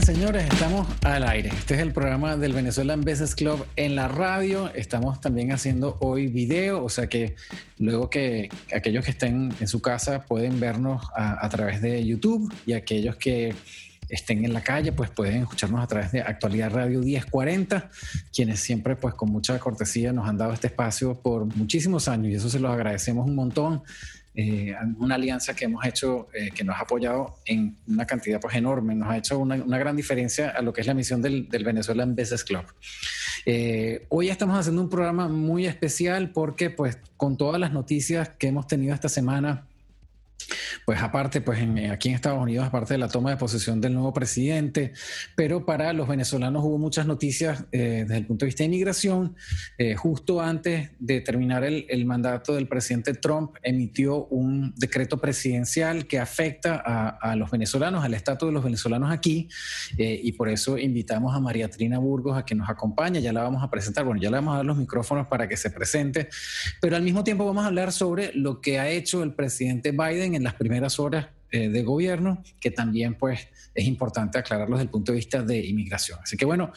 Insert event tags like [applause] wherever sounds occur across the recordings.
Bien, señores, estamos al aire. Este es el programa del Venezuelan Business Club en la radio. Estamos también haciendo hoy video, o sea que luego que aquellos que estén en su casa pueden vernos a, través de YouTube y aquellos que estén en la calle, pues pueden escucharnos a través de Actualidad Radio 1040, quienes siempre, pues con mucha cortesía nos han dado este espacio por muchísimos años y eso se los agradecemos un montón. Eh, una alianza que hemos hecho, eh, que nos ha apoyado en una cantidad pues, enorme, nos ha hecho una, gran diferencia a lo que es la misión del, del Venezuelan Business Club. Eh, hoy estamos haciendo un programa muy especial porque pues con todas las noticias que hemos tenido esta semana, pues aparte, pues aquí en Estados Unidos, aparte de la toma de posesión del nuevo presidente, pero para los venezolanos hubo muchas noticias eh, desde el punto de vista de inmigración. Eh, justo antes de terminar el, mandato del presidente Trump, emitió un decreto presidencial que afecta a, los venezolanos, al estatus de los venezolanos aquí, eh, y por eso invitamos a María Trina Burgos a que nos acompañe. Ya la vamos a presentar, bueno, ya le vamos a dar los micrófonos para que se presente, pero al mismo tiempo vamos a hablar sobre lo que ha hecho el presidente Biden en las primeras horas eh, de gobierno, que también pues es importante aclararlos desde el punto de vista de inmigración. Así que bueno,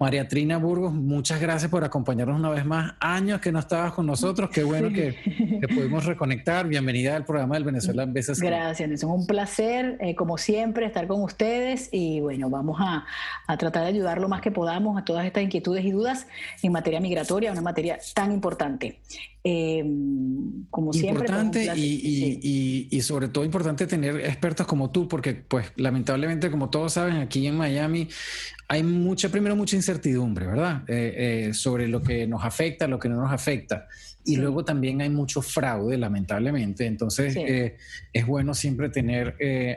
María Trina Burgos, muchas gracias por acompañarnos una vez más. Años que no estabas con nosotros, qué bueno que, pudimos reconectar. Bienvenida al programa del Venezuela en veces. Gracias, es un placer, eh, como siempre, estar con ustedes y bueno, vamos a, a tratar de ayudar lo más que podamos a todas estas inquietudes y dudas en materia migratoria, una materia tan importante. Eh, como siempre. Pues, importante y, y, sobre todo importante tener expertos como tú, porque pues lamentablemente, como todos saben, aquí en Miami hay mucha, primero mucha incertidumbre, ¿verdad? Eh, eh, sobre lo que nos afecta, lo que no nos afecta. Y luego también hay mucho fraude, lamentablemente. Entonces es bueno siempre tener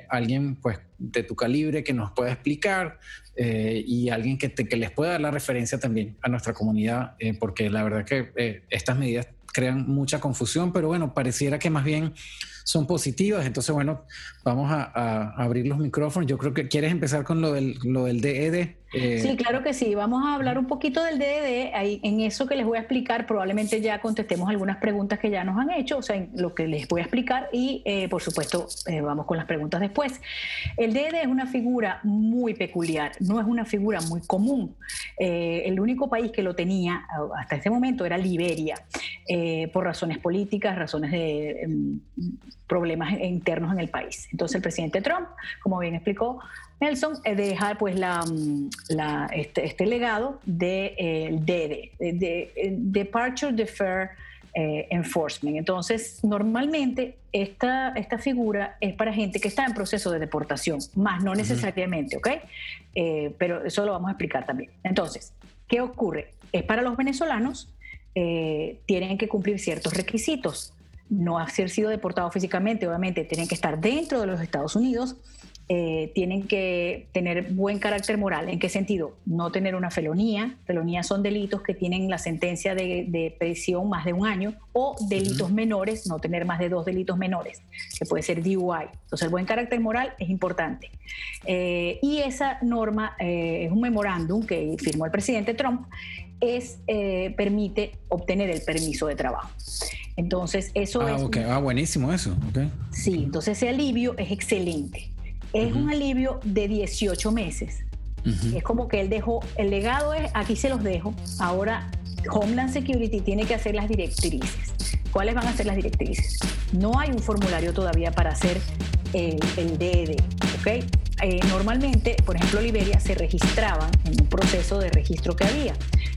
alguien pues de tu calibre que nos pueda explicar y alguien que, te, que les pueda dar la referencia también a nuestra comunidad, porque la verdad que estas medidas crean mucha confusión, pero bueno, pareciera que más bien son positivas. Entonces, bueno, vamos a, abrir los micrófonos. Yo creo que quieres empezar con lo del, lo del DED. E sí, claro que sí. Vamos a hablar un poquito del DED. E Ahí, en eso que les voy a explicar, probablemente ya contestemos algunas preguntas que ya nos han hecho, o sea, lo que les voy a explicar y, eh, por supuesto, eh, vamos con las preguntas después. El DED e es una figura muy peculiar, no es una figura muy común. Eh, el único país que lo tenía hasta ese momento era Liberia, por razones políticas, razones de em, problemas internos en el país. Entonces el presidente Trump, como bien explicó Nelson, eh, deja pues la, mm, este, este, legado de eh, DD, de, eh, Departure Defer Enforcement. Entonces, normalmente esta, esta figura es para gente que está en proceso de deportación, más no necesariamente, ¿ok? pero eso lo vamos a explicar también. Entonces, ¿qué ocurre? Es para los venezolanos, tienen que cumplir ciertos requisitos no haber sido deportado físicamente, obviamente tienen que estar dentro de los Estados Unidos, eh, tienen que tener buen carácter moral. ¿En qué sentido? No tener una felonía. Felonías son delitos que tienen la sentencia de, prisión más de un año o delitos menores, no tener más de dos delitos menores, que puede ser DUI. Entonces, el buen carácter moral es importante. Eh, y esa norma eh, es un memorándum que firmó el presidente Trump, es, permite obtener el permiso de trabajo. Entonces, eso ah, es... Ah, buenísimo eso. Sí, entonces ese alivio es excelente. Es un alivio de 18 meses. Es como que él dejó, el legado es, aquí se los dejo, ahora Homeland Security tiene que hacer las directrices. ¿Cuáles van a ser las directrices? No hay un formulario todavía para hacer el, el DED, ¿ok? Eh, normalmente, por ejemplo, Liberia se registraban en un proceso de registro que había.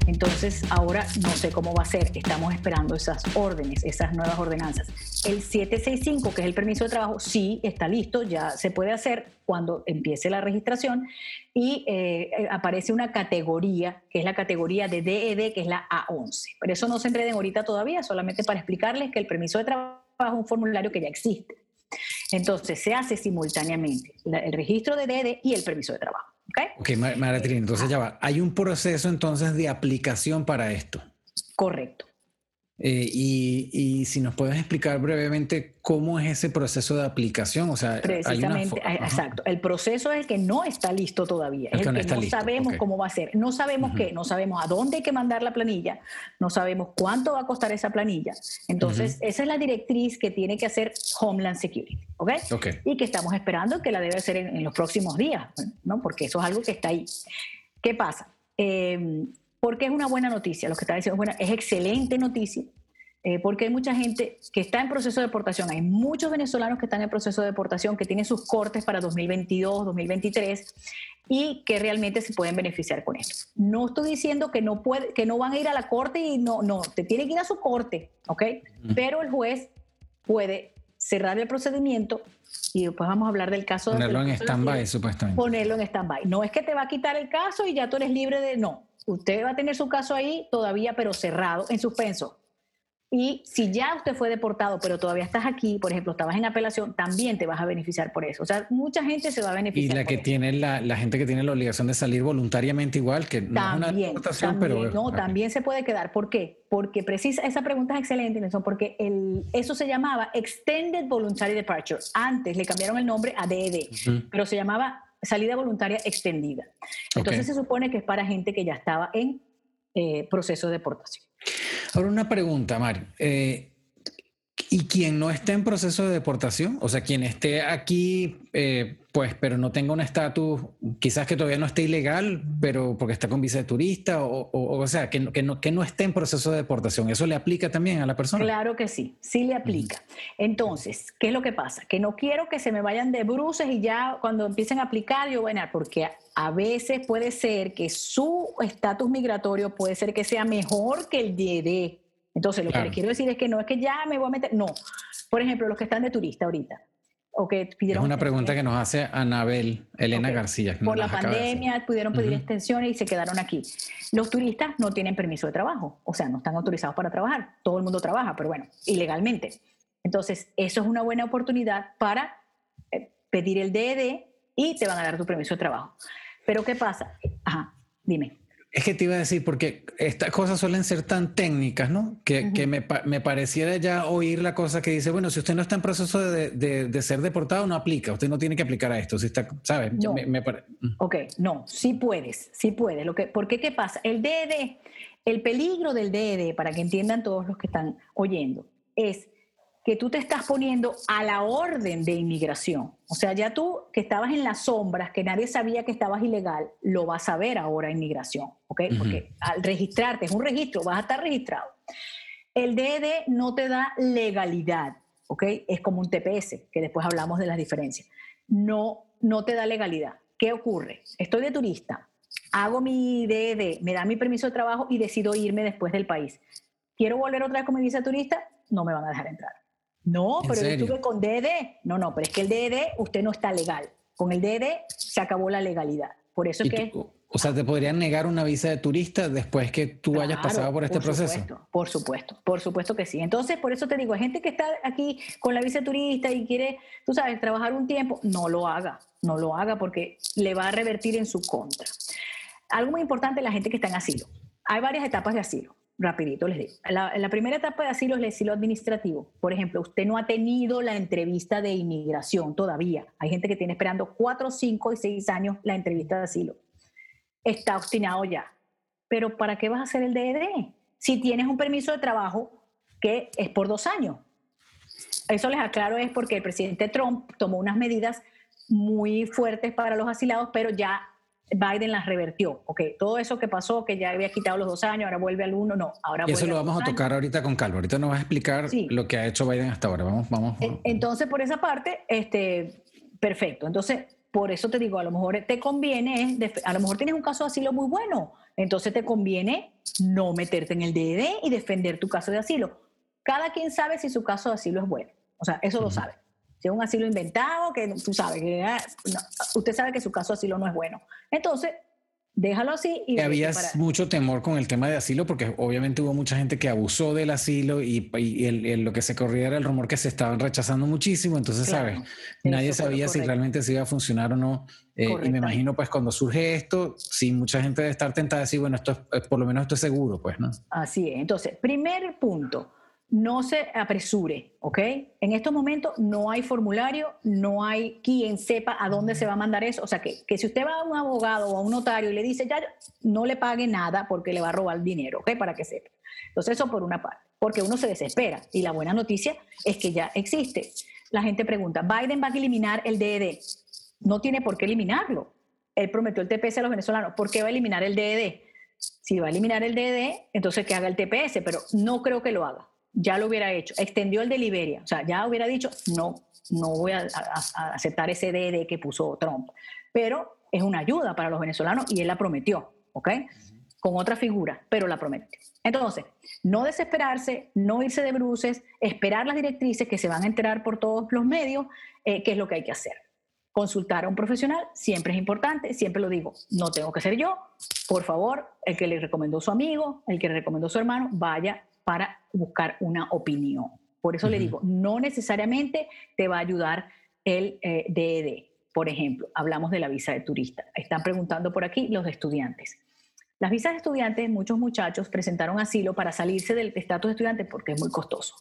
Entonces, ahora no sé cómo va a ser. Estamos esperando esas órdenes, esas nuevas ordenanzas. El 765, que es el permiso de trabajo, sí está listo, ya se puede hacer cuando empiece la registración y eh, aparece una categoría, que es la categoría de DED, que es la A11. Pero eso no se entreden ahorita todavía, solamente para explicarles que el permiso de trabajo es un formulario que ya existe. Entonces se hace simultáneamente el registro de DD y el permiso de trabajo. Ok, okay entonces ya va. Hay un proceso entonces de aplicación para esto. Correcto. Eh, y, si nos puedes explicar brevemente cómo es ese proceso de aplicación, o sea, precisamente, exacto. El proceso es el que no está listo todavía, el, que, no, sabemos cómo va a ser, no sabemos qué, no sabemos a dónde hay que mandar la planilla, no sabemos cuánto va a costar esa planilla. Entonces, esa es la directriz que tiene que hacer Homeland Security, ¿ok? Y que estamos esperando que la debe hacer en, los próximos días, ¿no? Porque eso es algo que está ahí. ¿Qué pasa? Eh, porque es una buena noticia, lo que está diciendo es buena, es excelente noticia, eh, porque hay mucha gente que está en proceso de deportación, hay muchos venezolanos que están en proceso de deportación, que tienen sus cortes para 2022, 2023 y que realmente se pueden beneficiar con esto. No estoy diciendo que no, puede, que no van a ir a la corte y no, no, te tienen que ir a su corte, ¿ok? Pero el juez puede cerrar el procedimiento y después vamos a hablar del caso. Ponerlo en stand-by, supuestamente. Ponerlo en stand-by. No es que te va a quitar el caso y ya tú eres libre de... No, usted va a tener su caso ahí todavía, pero cerrado, en suspenso. Y si ya usted fue deportado, pero todavía estás aquí, por ejemplo, estabas en apelación, también te vas a beneficiar por eso. O sea, mucha gente se va a beneficiar. Y la que tiene la, la, gente que tiene la obligación de salir voluntariamente igual, que no es una deportación, pero... No, también se puede quedar. ¿Por qué? Porque precisa, esa pregunta es excelente, Nelson, porque el, eso se llamaba Extended Voluntary Departure. Antes le cambiaron el nombre a DED, e pero se llamaba salida voluntaria extendida. Entonces se supone que es para gente que ya estaba en eh, proceso de deportación. Ahora una pregunta, Mario. Eh, ¿Y quien no esté en proceso de deportación? O sea, quien esté aquí, eh, pues, pero no tenga un estatus, quizás que todavía no esté ilegal, pero porque está con visa de turista, o, o, sea, que, que, no, que no esté en proceso de deportación. ¿Eso le aplica también a la persona? Claro que sí, sí le aplica. Entonces, ¿qué es lo que pasa? Que no quiero que se me vayan de bruces y ya cuando empiecen a aplicar, yo, bueno, porque a veces puede ser que su estatus migratorio puede ser que sea mejor que el de entonces, lo que les quiero decir es que no es que ya me voy a meter, no. Por ejemplo, los que están de turista ahorita. O que pidieron es una pregunta que nos hace Anabel Elena García. Por la pandemia pudieron pedir extensiones y se quedaron aquí. Los turistas no tienen permiso de trabajo, o sea, no están autorizados para trabajar. Todo el mundo trabaja, pero bueno, ilegalmente. Entonces, eso es una buena oportunidad para eh, pedir el DED y te van a dar tu permiso de trabajo. Pero ¿qué pasa? Ajá, dime. Es que te iba a decir, porque estas cosas suelen ser tan técnicas, ¿no? Que, que me, me, pareciera ya oír la cosa que dice, bueno, si usted no está en proceso de, de, ser deportado, no aplica, usted no tiene que aplicar a esto, si está, ¿sabes? No. Me, ok, no, sí puedes, sí puedes. Lo que, ¿Por qué qué pasa? El DED, el peligro del DED, para que entiendan todos los que están oyendo, es que tú te estás poniendo a la orden de inmigración. O sea, ya tú que estabas en las sombras, que nadie sabía que estabas ilegal, lo vas a ver ahora inmigración, ¿ok? Porque al registrarte, es un registro, vas a estar registrado. El DED no te da legalidad, ¿ok? Es como un TPS, que después hablamos de las diferencias. No, no te da legalidad. ¿Qué ocurre? Estoy de turista, hago mi DED, me da mi permiso de trabajo y decido irme después del país. ¿Quiero volver otra vez con mi visa turista? No me van a dejar entrar. No, pero yo estuve con DD. No, no, pero es que el DD usted no está legal. Con el DD se acabó la legalidad. Por eso es que... o sea, ¿te podrían negar una visa de turista después que tú hayas pasado por este proceso? por supuesto, por supuesto que sí. Entonces, por eso te digo, hay gente que está aquí con la visa de turista y quiere, tú sabes, trabajar un tiempo, no lo haga, no lo haga porque le va a revertir en su contra. Algo muy importante, la gente que está en asilo. Hay varias etapas de asilo rapidito les digo. La, primera etapa de asilo es el asilo administrativo. Por ejemplo, usted no ha tenido la entrevista de inmigración todavía. Hay gente que tiene esperando cuatro, cinco y seis años la entrevista de asilo. Está obstinado ya. Pero ¿para qué vas a hacer el DED? Si tienes un permiso de trabajo que es por dos años. Eso les aclaro es porque el presidente Trump tomó unas medidas muy fuertes para los asilados, pero ya Biden las revertió. Ok, todo eso que pasó, que ya había quitado los dos años, ahora vuelve al uno, no. Ahora y eso lo vamos a tocar ahorita con calma. Ahorita nos vas a explicar lo que ha hecho Biden hasta ahora. Vamos, vamos. Entonces, por esa parte, este, perfecto. Entonces, por eso te digo, a lo mejor te conviene, a lo mejor tienes un caso de asilo muy bueno, entonces te conviene no meterte en el DD y defender tu caso de asilo. Cada quien sabe si su caso de asilo es bueno. O sea, eso lo sabe es un asilo inventado, que tú sabes, que ah, usted sabe que su caso de asilo no es bueno. Entonces, déjalo así. Y había mucho temor con el tema de asilo porque obviamente hubo mucha gente que abusó del asilo y, lo que se corría era el rumor que se estaban rechazando muchísimo, entonces, ¿sabes? Nadie sabía si realmente se iba a funcionar o no. Eh, y me imagino, pues, cuando surge esto, sí, mucha gente debe estar tentada de decir, bueno, esto es, por lo menos esto es seguro, pues, ¿no? Así es. Entonces, primer punto, no se apresure, ¿ok? En estos momentos no hay formulario, no hay quien sepa a dónde se va a mandar eso. O sea, que, que si usted va a un abogado o a un notario y le dice, ya, no le pague nada porque le va a robar dinero, ¿ok? Para que sepa. Entonces, eso por una parte, porque uno se desespera. Y la buena noticia es que ya existe. La gente pregunta, ¿Biden va a eliminar el DED? No tiene por qué eliminarlo. Él prometió el TPS a los venezolanos. ¿Por qué va a eliminar el DED? Si va a eliminar el DED, entonces que haga el TPS, pero no creo que lo haga ya lo hubiera hecho. Extendió el de Liberia, o sea, ya hubiera dicho, no, no voy a, aceptar ese DD que puso Trump. Pero es una ayuda para los venezolanos y él la prometió, ¿ok? Con otra figura, pero la prometió. Entonces, no desesperarse, no irse de bruces, esperar las directrices que se van a enterar por todos los medios, eh, qué es lo que hay que hacer. Consultar a un profesional siempre es importante, siempre lo digo, no tengo que ser yo, por favor, el que le recomendó su amigo, el que le recomendó su hermano, vaya para buscar una opinión. Por eso le digo, no necesariamente te va a ayudar el DED. Eh, por ejemplo, hablamos de la visa de turista. Están preguntando por aquí los estudiantes. Las visas de estudiantes, muchos muchachos presentaron asilo para salirse del estatus de estudiante porque es muy costoso.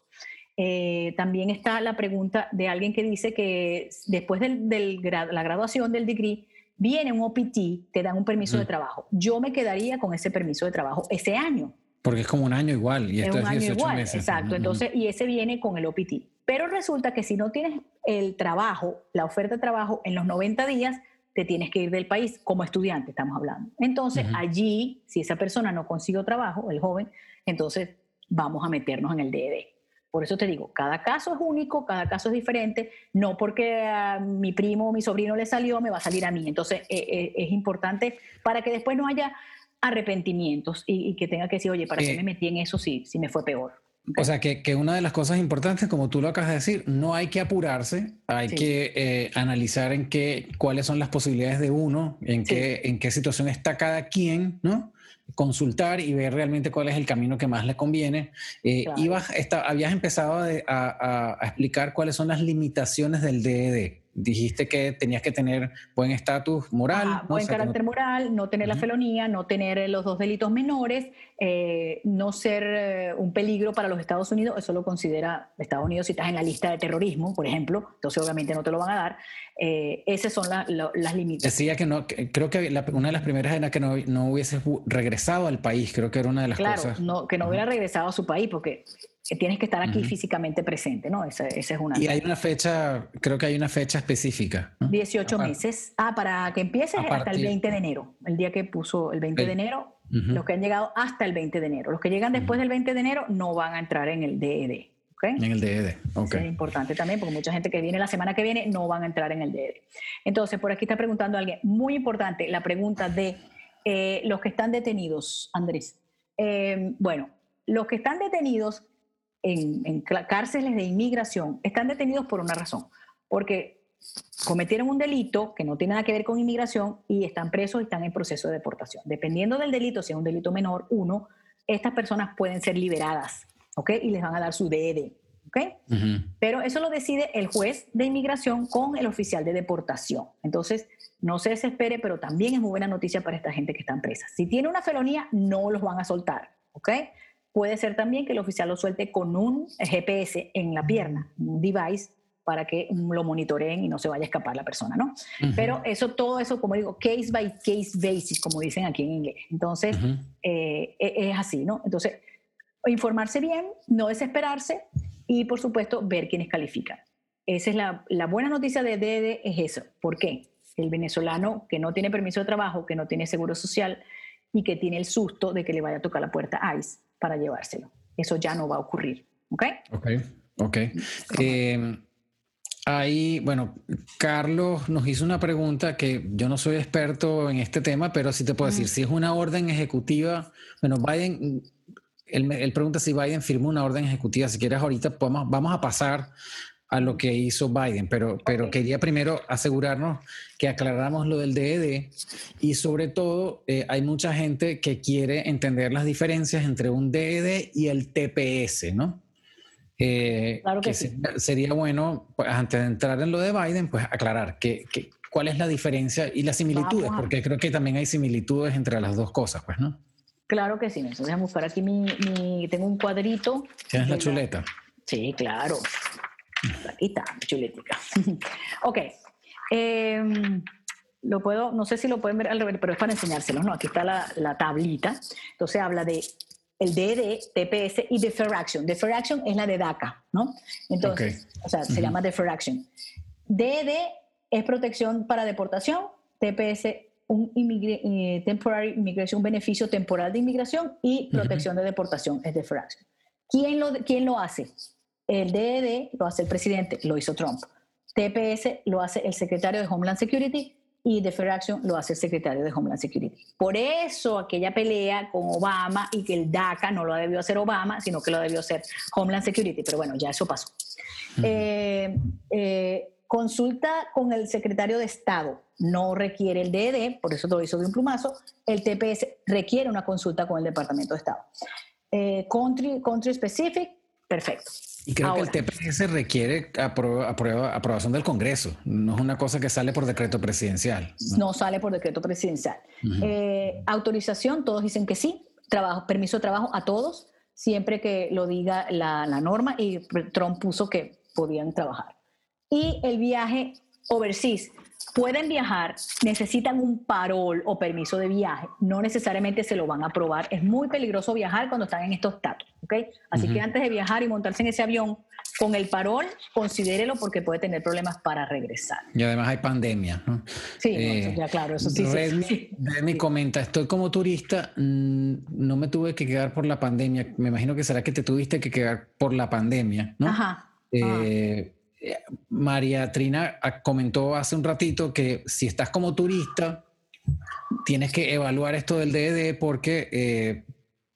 Eh, también está la pregunta de alguien que dice que después de la graduación del degree viene un OPT, te dan un permiso de trabajo. Yo me quedaría con ese permiso de trabajo ese año porque es como un año igual y esto es, un año igual, Exacto, entonces, y ese viene con el OPT. Pero resulta que si no tienes el trabajo, la oferta de trabajo en los 90 días, te tienes que ir del país como estudiante, estamos hablando. Entonces, allí, si esa persona no consiguió trabajo, el joven, entonces vamos a meternos en el DED. Por eso te digo, cada caso es único, cada caso es diferente, no porque a mi primo o mi sobrino le salió, me va a salir a mí. Entonces, eh, eh, es importante para que después no haya arrepentimientos y, que tenga que decir, oye, ¿para qué me metí en eso si, si me fue peor? O sea, que, que, una de las cosas importantes, como tú lo acabas de decir, no hay que apurarse, hay que eh, analizar en qué, cuáles son las posibilidades de uno, en, qué, en qué situación está cada quien, ¿no? Consultar y ver realmente cuál es el camino que más le conviene. Eh, habías empezado a, a, a, explicar cuáles son las limitaciones del DED dijiste que tenías que tener buen estatus moral. buen carácter moral, no tener la felonía, no tener los dos delitos menores, eh, no ser eh, un peligro para los Estados Unidos, eso lo considera Estados Unidos si estás en la lista de terrorismo, por ejemplo, entonces obviamente no te lo van a dar. Eh, esas son las límites. Decía que no, creo que una de las primeras era que no, no hubiese regresado al país, creo que era una de las cosas. Claro, que no hubiera regresado a su país, porque tienes que estar aquí físicamente presente, ¿no? Esa, es una. Y hay una fecha, creo que hay una fecha específica. 18 meses. Ah, para que empieces hasta el 20 de enero. El día que puso el 20 de enero, los que han llegado hasta el 20 de enero. Los que llegan después del 20 de enero no van a entrar en el DED. ¿okay? En el DED. Okay. es importante también porque mucha gente que viene la semana que viene no van a entrar en el DED. Entonces, por aquí está preguntando alguien, muy importante, la pregunta de eh, los que están detenidos, Andrés. Eh, bueno, los que están detenidos en, cárceles de inmigración están detenidos por una razón, porque cometieron un delito que no tiene nada que ver con inmigración y están presos y están en proceso de deportación. Dependiendo del delito, si es un delito menor, uno, estas personas pueden ser liberadas, ¿ok? Y les van a dar su DED, ¿ok? Pero eso lo decide el juez de inmigración con el oficial de deportación. Entonces, no se desespere, pero también es muy buena noticia para esta gente que están presa. Si tiene una felonía, no los van a soltar, ¿ok? Puede ser también que el oficial lo suelte con un GPS en la pierna, un device para que lo monitoreen y no se vaya a escapar la persona, ¿no? Pero eso, todo eso, como digo, case by case basis, como dicen aquí en inglés. Entonces, eh, e, es así, ¿no? Entonces, informarse bien, no desesperarse y, por supuesto, ver quiénes califican. Esa es la, la buena noticia de DD, es eso. ¿Por qué? El venezolano que no tiene permiso de trabajo, que no tiene seguro social y que tiene el susto de que le vaya a tocar la puerta ICE, para llevárselo. Eso ya no va a ocurrir. ¿Ok? Ok, ok. Eh, ahí, bueno, Carlos nos hizo una pregunta que yo no soy experto en este tema, pero sí te puedo decir, si es una orden ejecutiva, bueno, Biden, él, él, pregunta si Biden firmó una orden ejecutiva, si quieres ahorita podemos, vamos a pasar a lo que hizo Biden, pero, pero quería primero asegurarnos que aclaramos lo del DED y sobre todo eh, hay mucha gente que quiere entender las diferencias entre un DED y el TPS, ¿no? Eh, claro que, sí. Sería bueno, pues, antes de entrar en lo de Biden, pues aclarar que, cuál es la diferencia y las similitudes, porque creo que también hay similitudes entre las dos cosas, pues, ¿no? Claro que sí. Entonces, déjame buscar aquí mi, Tengo un cuadrito. ¿Tienes la chuleta? Sí, claro. Aquí está, chuletica. [laughs] ok. Em, lo puedo, no sé si lo pueden ver al revés, pero es para enseñárselos, ¿no? Aquí está la, la tablita. Entonces habla de el DD, TPS y Defer Action. Defer Action es la de DACA, ¿no? Entonces, o sea, se llama Defer Action. DD es protección para deportación, TPS un eh, temporary immigration, un beneficio temporal de inmigración y protección de deportación es Defer Action. ¿Quién lo, ¿Quién lo hace? El DED lo hace el presidente, lo hizo Trump. TPS lo hace el secretario de Homeland Security y Defer Action lo hace el secretario de Homeland Security. Por eso aquella pelea con Obama y que el DACA no lo debió hacer Obama, sino que lo debió hacer Homeland Security. Pero bueno, ya eso pasó. Eh, eh, consulta con el secretario de Estado. No requiere el DED, por eso lo hizo de un plumazo. El TPS requiere una consulta con el Departamento de Estado. Eh, country, country specific, perfecto. Y creo que el TPS requiere aprobación del Congreso, no es una cosa que sale por decreto presidencial. No, sale por decreto presidencial. Eh, autorización, todos dicen que sí, trabajo, permiso de trabajo a todos, siempre que lo diga la, la norma y Trump puso que podían trabajar. Y el viaje overseas, pueden viajar, necesitan un parol o permiso de viaje, no necesariamente se lo van a aprobar. Es muy peligroso viajar cuando están en estos estatus, ¿ok? Así que antes de viajar y montarse en ese avión con el parol, considérelo porque puede tener problemas para regresar. Y además hay pandemia, ¿no? Sí, eh, ya claro, eso sí. Redmi, comenta, estoy como turista, mm, no me tuve que quedar por la pandemia. Me imagino que será que te tuviste que quedar por la pandemia, ¿no? Ajá. Eh, María Trina ah, comentó hace un ratito que si estás como turista, tienes que evaluar esto del DED porque... Eh,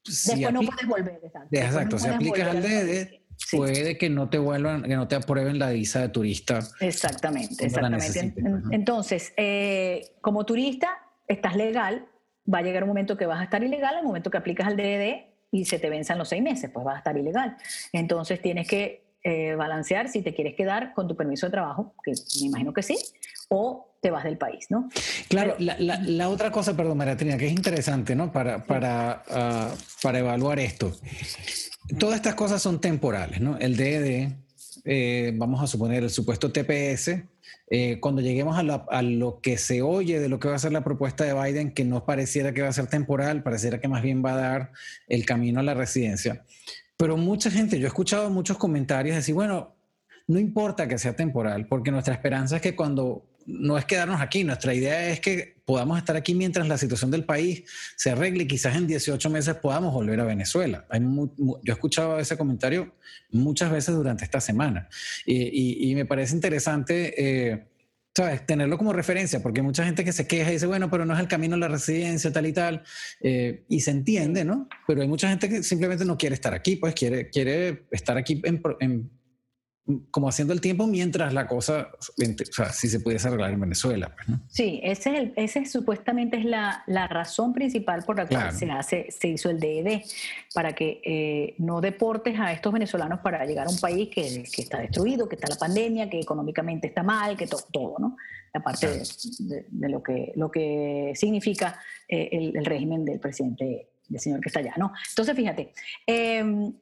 Después no puedes volver. Exacto, si aplicas al DED, puede que no te vuelvan, que no te aprueben la visa de turista. Exactamente, exactamente. Entonces, eh, como turista, estás legal, va a llegar un momento que vas a estar ilegal, el momento que aplicas al DED y se te venzan los seis meses, pues vas a estar ilegal. Entonces tienes que eh, balancear si te quieres quedar con tu permiso de trabajo, que me imagino que sí, o te vas del país, ¿no? Claro, la, otra cosa, perdón, Mariatrina, que es interesante, ¿no? Para, para, ah, para evaluar esto. Todas estas cosas son temporales, ¿no? El DED, eh, vamos a suponer el supuesto TPS, eh, cuando lleguemos a, a, lo que se oye de lo que va a ser la propuesta de Biden, que no pareciera que va a ser temporal, pareciera que más bien va a dar el camino a la residencia. Pero mucha gente, yo he escuchado muchos comentarios decir, bueno, no importa que sea temporal, porque nuestra esperanza es que cuando no es quedarnos aquí, nuestra idea es que podamos estar aquí mientras la situación del país se arregle y quizás en 18 meses podamos volver a Venezuela. yo he escuchado ese comentario muchas veces durante esta semana y, me parece interesante. Eh, Tenerlo como referencia, porque hay mucha gente que se queja y dice, bueno, pero no es el camino a la residencia, tal y tal, eh, y se entiende, ¿no? Pero hay mucha gente que simplemente no quiere estar aquí, pues quiere, quiere estar aquí en, en como haciendo el tiempo mientras la cosa, o sea, si se pudiese arreglar en Venezuela. Pues, sí, ese, es el, ese supuestamente es la, la, razón principal por la cual se, hace, se hizo el DED, para que eh, no deportes a estos venezolanos para llegar a un país que, que, está destruido, que está la pandemia, que económicamente está mal, que todo, ¿no? Aparte de, de, lo, que, lo que significa eh, el, el, régimen del presidente, del señor que está allá, ¿no? Entonces, fíjate. Eh,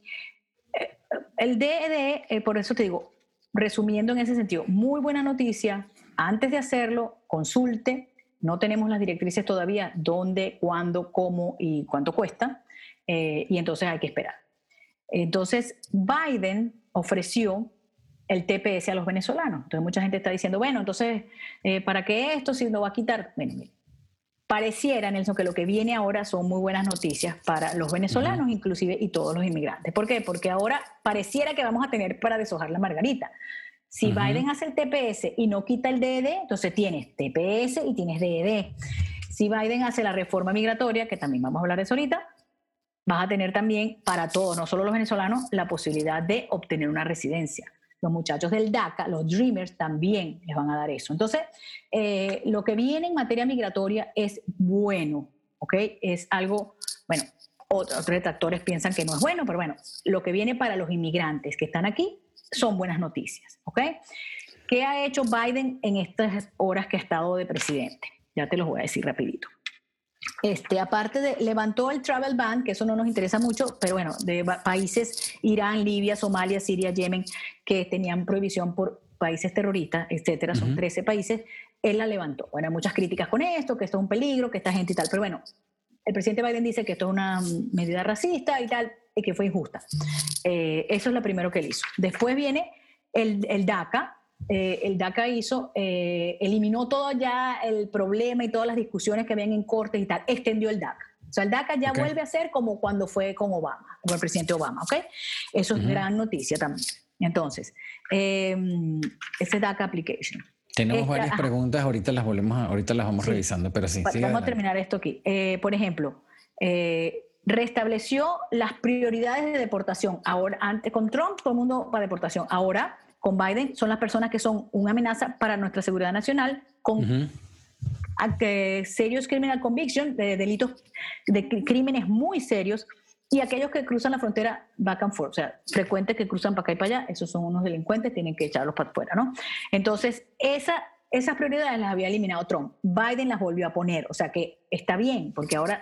el DED, eh, por eso te digo, resumiendo en ese sentido, muy buena noticia. Antes de hacerlo, consulte. No tenemos las directrices todavía, dónde, cuándo, cómo y cuánto cuesta. Eh, y entonces hay que esperar. Entonces, Biden ofreció el TPS a los venezolanos. Entonces, mucha gente está diciendo, bueno, entonces, eh, ¿para qué esto si lo va a quitar? Bueno, pareciera, Nelson, que lo que viene ahora son muy buenas noticias para los venezolanos, inclusive, y todos los inmigrantes. ¿Por qué? Porque ahora pareciera que vamos a tener para deshojar la margarita. Si Biden hace el TPS y no quita el DED, entonces tienes TPS y tienes DED. Si Biden hace la reforma migratoria, que también vamos a hablar de eso ahorita, vas a tener también para todos, no solo los venezolanos, la posibilidad de obtener una residencia. Los muchachos del DACA, los Dreamers, también les van a dar eso. Entonces, eh, lo que viene en materia migratoria es bueno, ¿ok? Es algo, bueno, otros detractores piensan que no es bueno, pero bueno, lo que viene para los inmigrantes que están aquí son buenas noticias, ¿ok? ¿Qué ha hecho Biden en estas horas que ha estado de presidente? Ya te los voy a decir rapidito. Este, aparte de, levantó el travel ban, que eso no nos interesa mucho, pero bueno, de países, Irán, Libia, Somalia, Siria, Yemen, que tenían prohibición por países terroristas, etcétera, son 13 países, él la levantó. Bueno, hay muchas críticas con esto, que esto es un peligro, que esta gente y tal, pero bueno, el presidente Biden dice que esto es una medida racista y tal, y que fue injusta. Eh, eso es lo primero que él hizo. Después viene el, el DACA, eh, el DACA hizo, eh, eliminó todo ya el problema y todas las discusiones que habían en cortes y tal, extendió el DACA. O sea, el DACA ya vuelve a ser como cuando fue con Obama, con el presidente Obama, ¿ok? Eso es gran noticia también. Entonces, em, ese DACA application. Tenemos este, varias preguntas, ahorita las volvemos, ahorita las vamos revisando, pero sí. vamos a terminar esto aquí. Eh, por ejemplo, restableció las prioridades de deportación. Ahora, antes con Trump, todo el mundo para deportación. Ahora con Biden son las personas que son una amenaza para nuestra seguridad nacional con serios criminal conviction, de delitos, de crímenes muy serios, y aquellos que cruzan la frontera back and forth, o sea, frecuentes que cruzan para acá y para allá, esos son unos delincuentes, tienen que echarlos para afuera, ¿no? Entonces, esa, esas prioridades las había eliminado Trump. Biden las volvió a poner, o sea que está bien, porque ahora,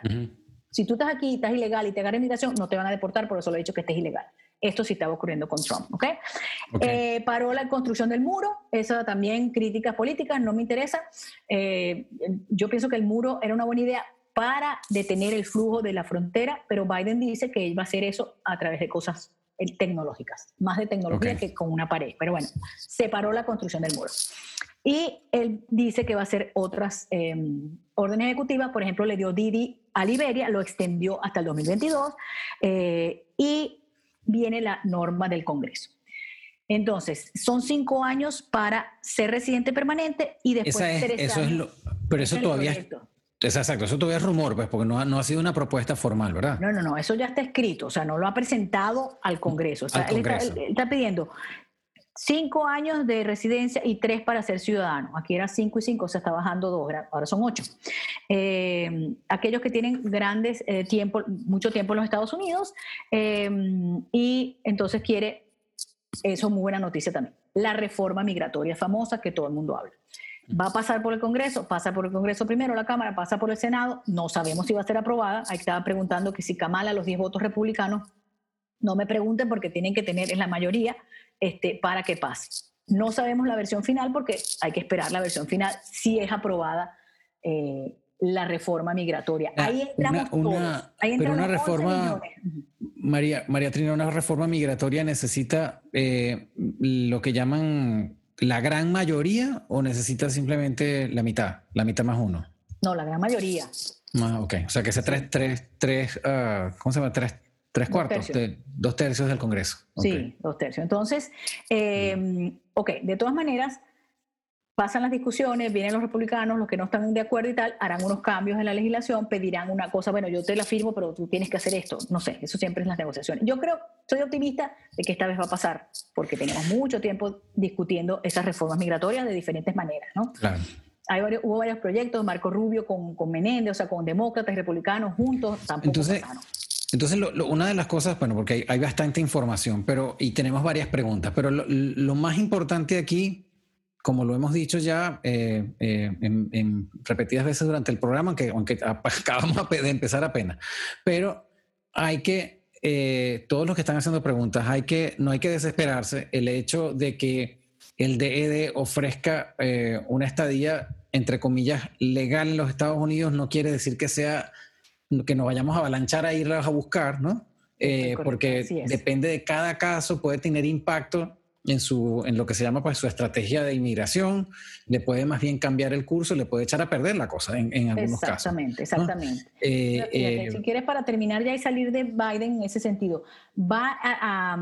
si tú estás aquí, estás ilegal y te agarran inmigración, no te van a deportar, por eso lo he dicho que estés ilegal. Esto sí estaba ocurriendo con Trump, ¿ok? Eh, paró la construcción del muro, eso también críticas políticas, no me interesa. Eh, yo pienso que el muro era una buena idea para detener el flujo de la frontera, pero Biden dice que él va a hacer eso a través de cosas eh, tecnológicas, más de tecnología que con una pared. Pero bueno, separó la construcción del muro. Y él dice que va a hacer otras em, órdenes ejecutivas, por ejemplo, le dio Didi a Liberia, lo extendió hasta el 2022 y viene la norma del Congreso. Entonces, son cinco años para ser residente permanente y después ser eso es lo, Pero eso todavía es, exacto, eso todavía es rumor, pues, porque no ha, no ha sido una propuesta formal, ¿verdad? No, no, no, eso ya está escrito, o sea, no lo ha presentado al Congreso. O sea, él, está, pidiendo cinco años de residencia y tres para ser ciudadano. Aquí era cinco y cinco, se está bajando dos, ahora son ocho. Eh, aquellos que tienen grandes eh, tiempo, mucho tiempo en los Estados Unidos eh, y entonces quiere, eso es muy buena noticia también, la reforma migratoria famosa que todo el mundo habla. Va a pasar por el Congreso, pasa por el Congreso primero, la Cámara, pasa por el Senado, no sabemos si va a ser aprobada. Ahí estaba preguntando que si Kamala, los 10 votos republicanos, no me pregunten porque tienen que tener en la mayoría este, para que pase. No sabemos la versión final porque hay que esperar la versión final si es aprobada eh, la reforma migratoria. Ah, ahí entramos una, pero una reforma, María, María Trina, una reforma migratoria necesita eh, lo que llaman la gran mayoría o necesita simplemente la mitad, la mitad más uno. No, la gran mayoría. Ah, ok, o sea que sea tres, tres, tres, uh, ¿cómo se llama? Tres, Tres cuartos, dos tercios, del Congreso. Sí, dos tercios. Entonces, eh, ok, de todas maneras, pasan las discusiones, vienen los republicanos, los que no están de acuerdo y tal, harán unos cambios en la legislación, pedirán una cosa, bueno, yo te la firmo, pero tú tienes que hacer esto. No sé, eso siempre es las negociaciones. Yo creo, soy optimista de que esta vez va a pasar, porque tenemos mucho tiempo discutiendo esas reformas migratorias de diferentes maneras, ¿no? Claro. Hay hubo varios proyectos, Marco Rubio con, con Menéndez, o sea, con demócratas y republicanos juntos, tampoco Entonces, entonces, una de las cosas, bueno, porque hay, bastante información, pero y tenemos varias preguntas, pero lo, más importante aquí, como lo hemos dicho ya eh, eh, en, repetidas veces durante el programa, aunque, aunque [laughs] acabamos de empezar apenas, pero hay que, eh, todos los que están haciendo preguntas, hay que, no hay que desesperarse. El hecho de que el DED e ofrezca una estadía, entre comillas, legal en los Estados Unidos, no quiere decir que sea que nos vayamos a avalanchar a irlas a buscar, ¿no? Eh, porque depende de cada caso, puede tener impacto en, su, en lo que se llama pues, su estrategia de inmigración, le puede más bien cambiar el curso, le puede echar a perder la cosa en, en algunos casos. Exactamente, exactamente. Eh, eh, si quieres, para terminar ya y salir de Biden en ese sentido, va a,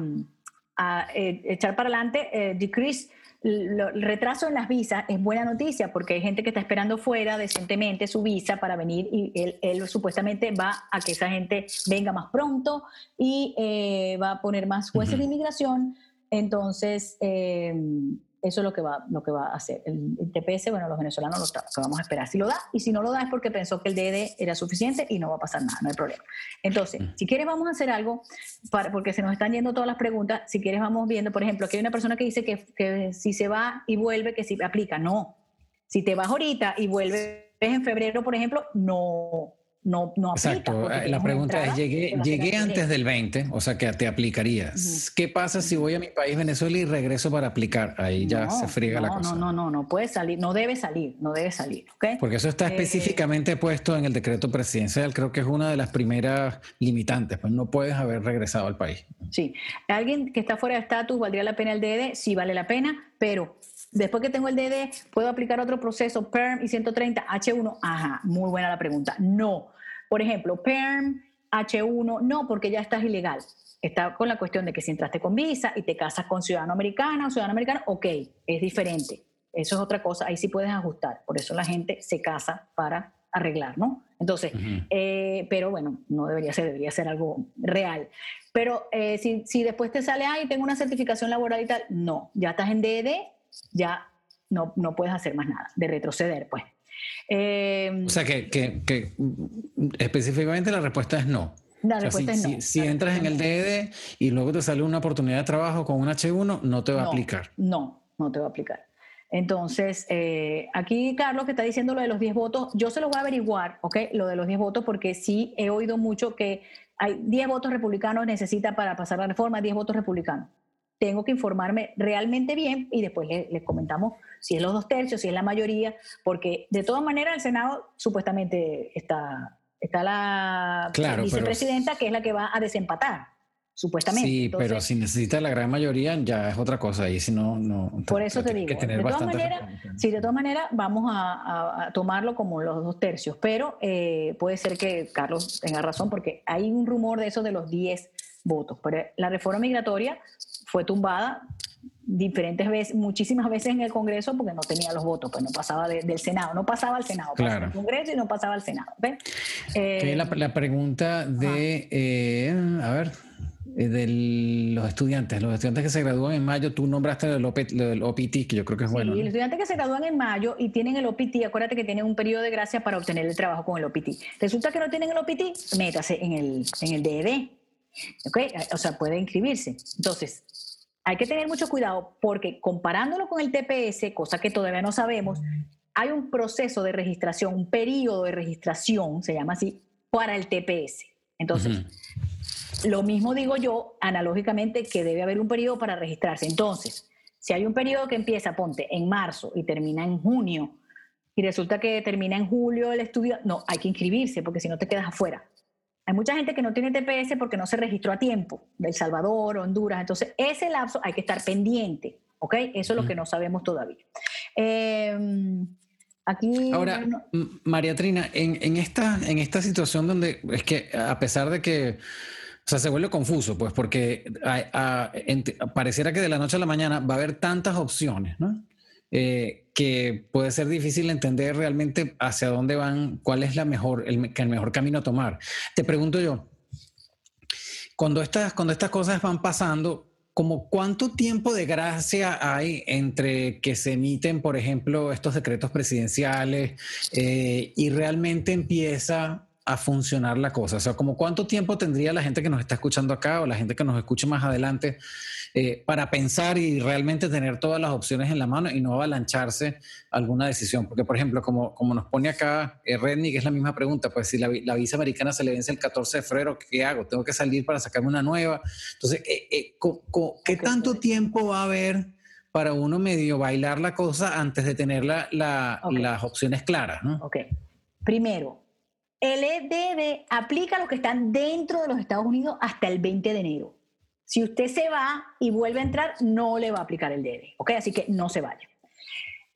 a, echar para adelante decrease el retraso en las visas es buena noticia porque hay gente que está esperando fuera decentemente su visa para venir y él, supuestamente va a que esa gente venga más pronto y eh, va a poner más jueces de inmigración. Entonces, eh, eso es lo que va, lo que va a hacer. El, TPS, bueno, los venezolanos lo, vamos a esperar. Si lo da, y si no lo da es porque pensó que el DD era suficiente y no va a pasar nada, no hay problema. Entonces, si quieres vamos a hacer algo, para, porque se nos están yendo todas las preguntas, si quieres vamos viendo, por ejemplo, aquí hay una persona que dice que, que si se va y vuelve, que si aplica. No. Si te vas ahorita y vuelves en febrero, por ejemplo, no, no, no Exacto. La pregunta es, llegué, llegué antes del 20, o sea que te aplicarías. ¿Qué pasa si voy a mi país, Venezuela, y regreso para aplicar? Ahí ya se friega la cosa. No, no, no, no puede salir, no debe salir, no debe salir. Porque eso está eh, específicamente puesto en el decreto presidencial, creo que es una de las primeras limitantes, pues no puedes haber regresado al país. Sí, alguien que está fuera de estatus, ¿valdría la pena el DD? Sí, vale la pena, pero Después que tengo el DD, ¿puedo aplicar otro proceso PERM y 130 H1? Ajá, muy buena la pregunta. No. Por ejemplo, PERM, H1, no, porque ya estás ilegal. Está con la cuestión de que si entraste con visa y te casas con ciudadano americano o ciudadano americano, ok, es diferente. Eso es otra cosa, ahí sí puedes ajustar. Por eso la gente se casa para arreglar, ¿no? Entonces, eh, pero bueno, no debería ser, debería ser algo real. Pero eh, si, si, después te sale, ahí tengo una certificación laboral y tal, no, ya estás en DD, ya no, no puedes hacer más nada, de retroceder, pues. Em, o sea, que, que, específicamente la respuesta es no. La respuesta si, es no. Si, entras en el DED y luego te sale una oportunidad de trabajo con un H1, no te va a aplicar. No, no te va a aplicar. Entonces, eh, aquí Carlos que está diciendo lo de los 10 votos, yo se lo voy a averiguar, ¿ok? Lo de los 10 votos, porque sí he oído mucho que hay 10 votos republicanos necesita para pasar la reforma, 10 votos republicanos tengo que informarme realmente bien y después les, comentamos si es los dos tercios, si es la mayoría, porque de todas maneras el Senado supuestamente está, está la vicepresidenta que es la que va a desempatar. Supuestamente. Sí, pero si necesita la gran mayoría ya es otra cosa y si no, no. Por eso te digo. de todas maneras, sí, de todas maneras vamos a, tomarlo como los dos tercios, pero eh, puede ser que Carlos tenga razón porque hay un rumor de eso de los 10 votos. Pero la reforma migratoria fue tumbada diferentes veces, muchísimas veces en el Congreso porque no tenía los votos, pues no pasaba del Senado, no pasaba al Senado, pasaba al Congreso y no pasaba al Senado. Eh, la, pregunta de, eh, a ver, eh, de los estudiantes, los estudiantes que se gradúan en mayo, tú nombraste el, OPT, que yo creo que es bueno. Sí, los estudiantes que se gradúan en mayo y tienen el OPT, acuérdate que tienen un periodo de gracia para obtener el trabajo con el OPT. Resulta que no tienen el OPT, métase en el, en el DED. ¿Okay? O sea, puede inscribirse. Entonces, hay que tener mucho cuidado porque comparándolo con el TPS, cosa que todavía no sabemos, hay un proceso de registración, un periodo de registración, se llama así, para el TPS. Entonces, lo mismo digo yo, analógicamente, que debe haber un periodo para registrarse. Entonces, si hay un periodo que empieza, ponte, en marzo y termina en junio, y resulta que termina en julio el estudio, no, hay que inscribirse porque si no te quedas afuera. Hay mucha gente que no tiene TPS porque no se registró a tiempo, de El Salvador, Honduras. Entonces, ese lapso hay que estar pendiente, ¿ok? Eso es lo que no sabemos todavía. Em, aquí. Ahora, María Trina, en, esta, en esta situación donde es que, a pesar de que. O sea, se vuelve confuso, pues, porque pareciera que de la noche a la mañana va a haber tantas opciones, ¿no? Eh, que puede ser difícil entender realmente hacia dónde van, cuál es la mejor, el, el mejor camino a tomar. Te pregunto yo, cuando estas, cuando estas cosas van pasando, como cuánto tiempo de gracia hay entre que se emiten, por ejemplo, estos decretos presidenciales eh, y realmente empieza a funcionar la cosa? O sea, como cuánto tiempo tendría la gente que nos está escuchando acá o la gente que nos escuche más adelante eh, para pensar y realmente tener todas las opciones en la mano y no avalancharse alguna decisión. Porque, por ejemplo, como, como nos pone acá eh, Redney, que es la misma pregunta, pues si la, visa americana se le vence el 14 de febrero, ¿qué hago? ¿Tengo que salir para sacarme una nueva? Entonces, eh, ¿qué tanto tiempo va a haber? para uno medio bailar la cosa antes de tener las opciones claras, ¿no? Ok. Primero, el EDD aplica a los que están dentro de los Estados Unidos hasta el 20 de enero. Si usted se va y vuelve a entrar, no le va a aplicar el DD, ¿ok? Así que no se vaya.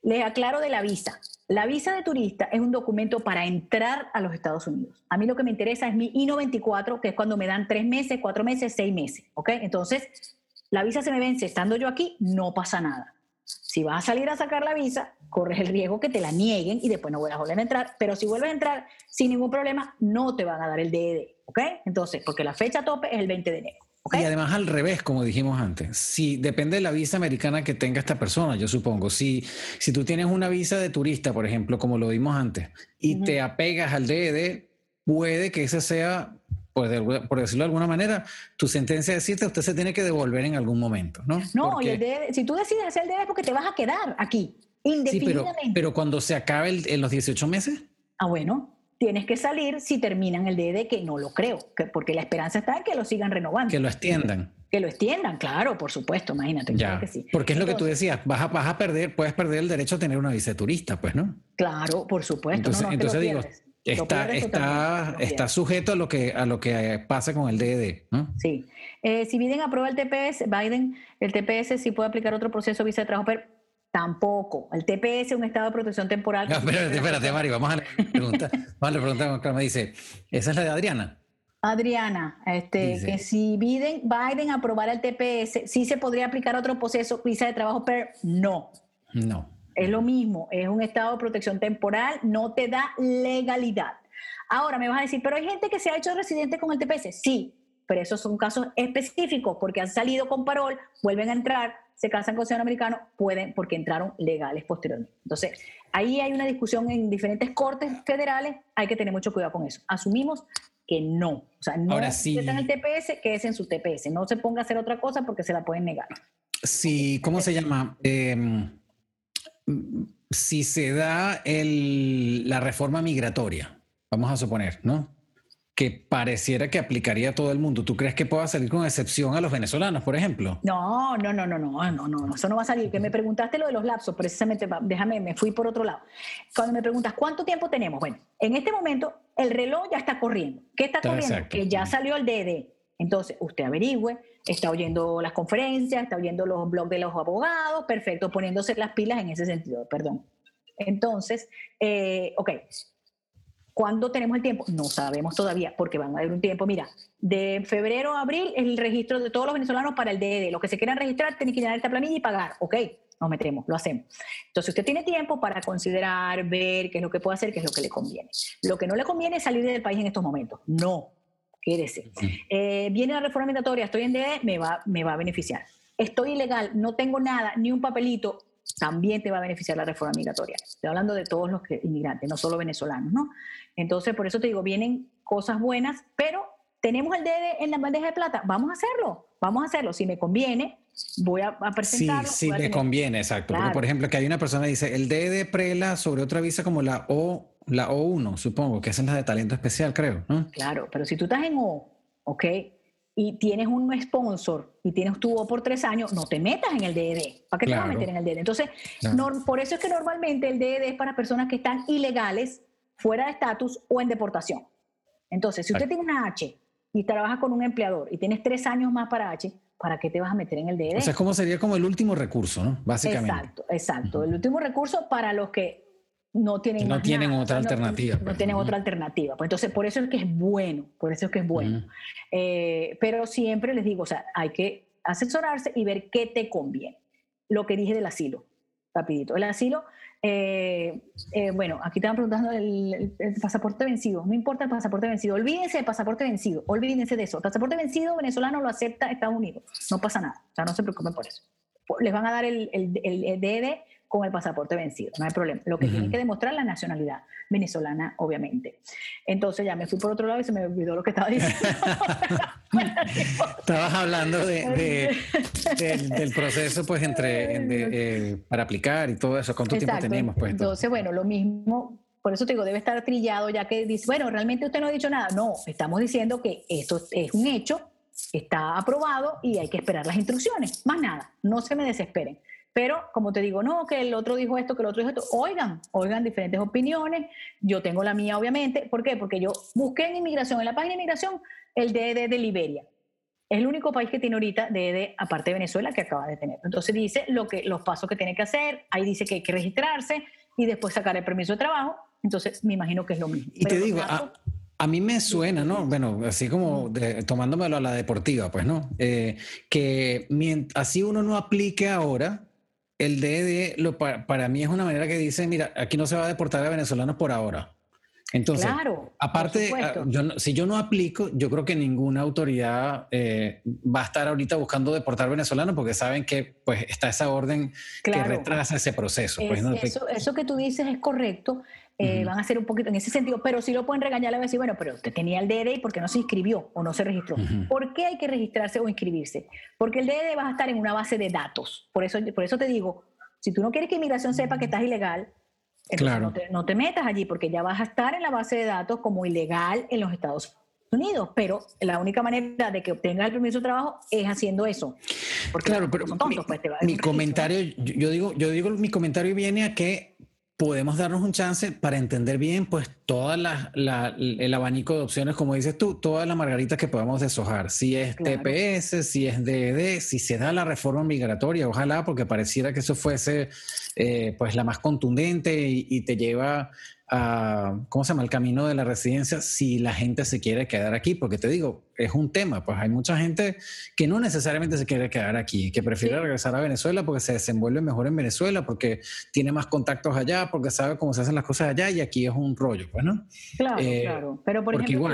Les aclaro de la visa. La visa de turista es un documento para entrar a los Estados Unidos. A mí lo que me interesa es mi I-94, que es cuando me dan tres meses, cuatro meses, seis meses, ¿ok? Entonces, la visa se me vence estando yo aquí, no pasa nada. Si vas a salir a sacar la visa, corres el riesgo que te la nieguen y después no vuelvas a volver a entrar. Pero si vuelves a entrar sin ningún problema, no te van a dar el DD, ¿ok? Entonces, porque la fecha tope es el 20 de enero. Y además al revés, como dijimos antes, si depende de la visa americana que tenga esta persona, yo supongo, si, si tú tienes una visa de turista, por ejemplo, como lo vimos antes, y te apegas al DED, puede que ese sea, por decirlo de alguna manera, tu sentencia de decirte usted se tiene que devolver en algún momento, ¿no? No, y el si tú decides hacer el DED es porque te vas a quedar aquí, indefinidamente. Sí, pero, cuando se acabe en los 18 meses. Ah, bueno, tienes que salir si terminan el DD, que no lo creo, porque la esperanza está en que lo sigan renovando. Que lo extiendan. Que lo extiendan, claro, por supuesto, imagínate. Ya, que sí. Porque es lo que tú decías, vas a, vas a perder, puedes perder el derecho a tener una visa de turista, pues, ¿no? Claro, por supuesto. Entonces, entonces digo, está, está, está sujeto a lo que a lo que pasa con el ¿no? Sí. Eh, si Biden aprueba el TPS, Biden, el TPS sí puede aplicar otro proceso de visa de trabajo, pero Tampoco. El TPS es un estado de protección temporal. No, espérate, espérate, Mari, vamos a la pregunta. Vamos a la pregunta me dice, ¿esa es la de Adriana? Adriana, este, que si Biden, Biden aprobara el TPS, ¿sí se podría aplicar otro proceso, visa de trabajo per? No. No. Es lo mismo, es un estado de protección temporal, no te da legalidad. Ahora me vas a decir, pero hay gente que se ha hecho residente con el TPS. Sí, pero esos son casos específicos porque han salido con parol, vuelven a entrar, se casan con ciudadano americano, pueden porque entraron legales posteriormente. Entonces, ahí hay una discusión en diferentes cortes federales, hay que tener mucho cuidado con eso. Asumimos que no, o sea, no Ahora, sí. en el TPS, que es en su TPS, no se ponga a hacer otra cosa porque se la pueden negar. Sí, ¿cómo se llama? Em, si se da la reforma migratoria, vamos a suponer, ¿no? que pareciera que aplicaría a todo el mundo. ¿Tú crees que pueda salir con excepción a los venezolanos, por ejemplo? No, no, no, no, no, no, no, eso no va a salir. Que me preguntaste lo de los lapsos, precisamente, déjame, me fui por otro lado. Cuando me preguntas cuánto tiempo tenemos, bueno, en este momento el reloj ya está corriendo. ¿Qué está corriendo? Que ya salió el DD. Entonces, usted averigüe, está oyendo las conferencias, está oyendo los blogs de los abogados, perfecto, poniéndose las pilas en ese sentido, perdón. Entonces, eh, ok, ¿Cuándo tenemos el tiempo? No sabemos todavía, porque van a haber un tiempo. Mira, de febrero a abril es el registro de todos los venezolanos para el DD. Los que se quieran registrar tienen que llenar esta planilla y pagar. Ok, nos metemos, lo hacemos. Entonces usted tiene tiempo para considerar, ver qué es lo que puede hacer, qué es lo que le conviene. Lo que no le conviene es salir del país en estos momentos. No, quédese. Eh, viene la reforma migratoria, estoy en DD, me va, me va a beneficiar. Estoy ilegal, no tengo nada, ni un papelito, también te va a beneficiar la reforma migratoria. Estoy hablando de todos los inmigrantes, no solo venezolanos, ¿no? Entonces, por eso te digo, vienen cosas buenas, pero tenemos el DD en la bandeja de plata, vamos a hacerlo, vamos a hacerlo. Si me conviene, voy a, presentarlo. Sí, sí me conviene, exacto. por ejemplo, que hay una persona que dice, el DD prela sobre otra visa como la O, la O1, supongo, que esa es la de talento especial, creo, ¿no? Claro, pero si tú estás en O, ¿ok? y tienes un sponsor y tienes tu O por tres años, no te metas en el DED. ¿Para qué te vas a meter en el DED? Entonces, por eso es que normalmente el DED es para personas que están ilegales, fuera de estatus o en deportación. Entonces, si usted tiene una H y trabaja con un empleador y tienes tres años más para H, ¿para qué te vas a meter en el DED? O sea, como sería como el último recurso, ¿no? Básicamente. Exacto, exacto. El último recurso para los que no tienen, no tienen otra alternativa. No, pues, tienen otra alternativa. Pues entonces, por eso es que es bueno, por eso es que es bueno. Eh, pero siempre les digo, o sea, hay que asesorarse y ver qué te conviene. Lo que dije del asilo, rapidito. El asilo, eh, eh, bueno, aquí te van preguntando el, pasaporte vencido. No importa el pasaporte vencido. Olvídense del pasaporte vencido. Olvídense de eso. El pasaporte vencido venezolano lo acepta Estados Unidos. No pasa nada. O sea, no se preocupen por eso. Les van a dar el, el, el DD con el pasaporte vencido, no hay problema. Lo que tiene que demostrar la nacionalidad venezolana, obviamente. Entonces ya me fui por otro lado y se me olvidó lo que estaba diciendo. [laughs] Estabas hablando de, [laughs] del proceso, pues, entre eh, para aplicar y todo eso. ¿Cuánto tiempo tenemos? Pues, entonces, bueno, lo mismo. Por eso te digo, debe estar trillado ya que dice, bueno, realmente usted no ha dicho nada. No, estamos diciendo que esto es un hecho, está aprobado y hay que esperar las instrucciones. Más nada, no se me desesperen. Pero, como te digo, no, que el otro dijo esto, que el otro dijo esto. Oigan, oigan diferentes opiniones. Yo tengo la mía, obviamente. ¿Por qué? Porque yo busqué en inmigración, en la página de inmigración, el DED de Liberia. Es el único país que tiene ahorita DED, aparte de Venezuela, que acaba de tener. Entonces dice lo que, los pasos que tiene que hacer. Ahí dice que hay que registrarse y después sacar el permiso de trabajo. Entonces, me imagino que es lo mismo. Y te digo, a, mí me suena, ¿no? Bueno, así como tomándomelo a la deportiva, pues, ¿no? Eh, que así uno no aplique ahora, el DD lo, para, mí es una manera que dice, mira, aquí no se va a deportar a venezolanos por ahora. Entonces, aparte, ah, si yo no aplico, yo creo que ninguna autoridad eh, va a estar ahorita buscando deportar venezolanos porque saben que pues está esa orden que retrasa ese proceso. Pues, eso, que tú dices es correcto. Eh, van a ser un poquito en ese sentido, pero si lo pueden regañar, le van a decir, bueno, pero usted tenía el DD y ¿por qué no se inscribió o no se registró? ¿Por qué hay que registrarse o inscribirse? Porque el DD va a estar en una base de datos. Por eso, por eso te digo, si tú no quieres que inmigración sepa que estás ilegal, claro. no, te, metas allí porque ya vas a estar en la base de datos como ilegal en los Estados Unidos, pero la única manera de que obtengas el permiso de trabajo es haciendo eso. Porque claro, pero mi, pues, mi comentario, yo digo, yo digo, mi comentario viene a que podemos darnos un chance para entender bien, pues, todo el abanico de opciones, como dices tú, todas las margaritas que podamos deshojar. Si es TPS, si es DED, si se da la reforma migratoria, ojalá, porque pareciera que eso fuese, eh, pues, la más contundente y te lleva ¿cómo se llama?, el camino de la residencia si la gente se quiere quedar aquí, porque te digo, es un tema, pues hay mucha gente que no necesariamente se quiere quedar aquí, que prefiere regresar a Venezuela porque se desenvuelve mejor en Venezuela, porque tiene más contactos allá, porque sabe cómo se hacen las cosas allá y aquí es un rollo, pues, ¿no? Claro, eh, claro. Pero por ejemplo,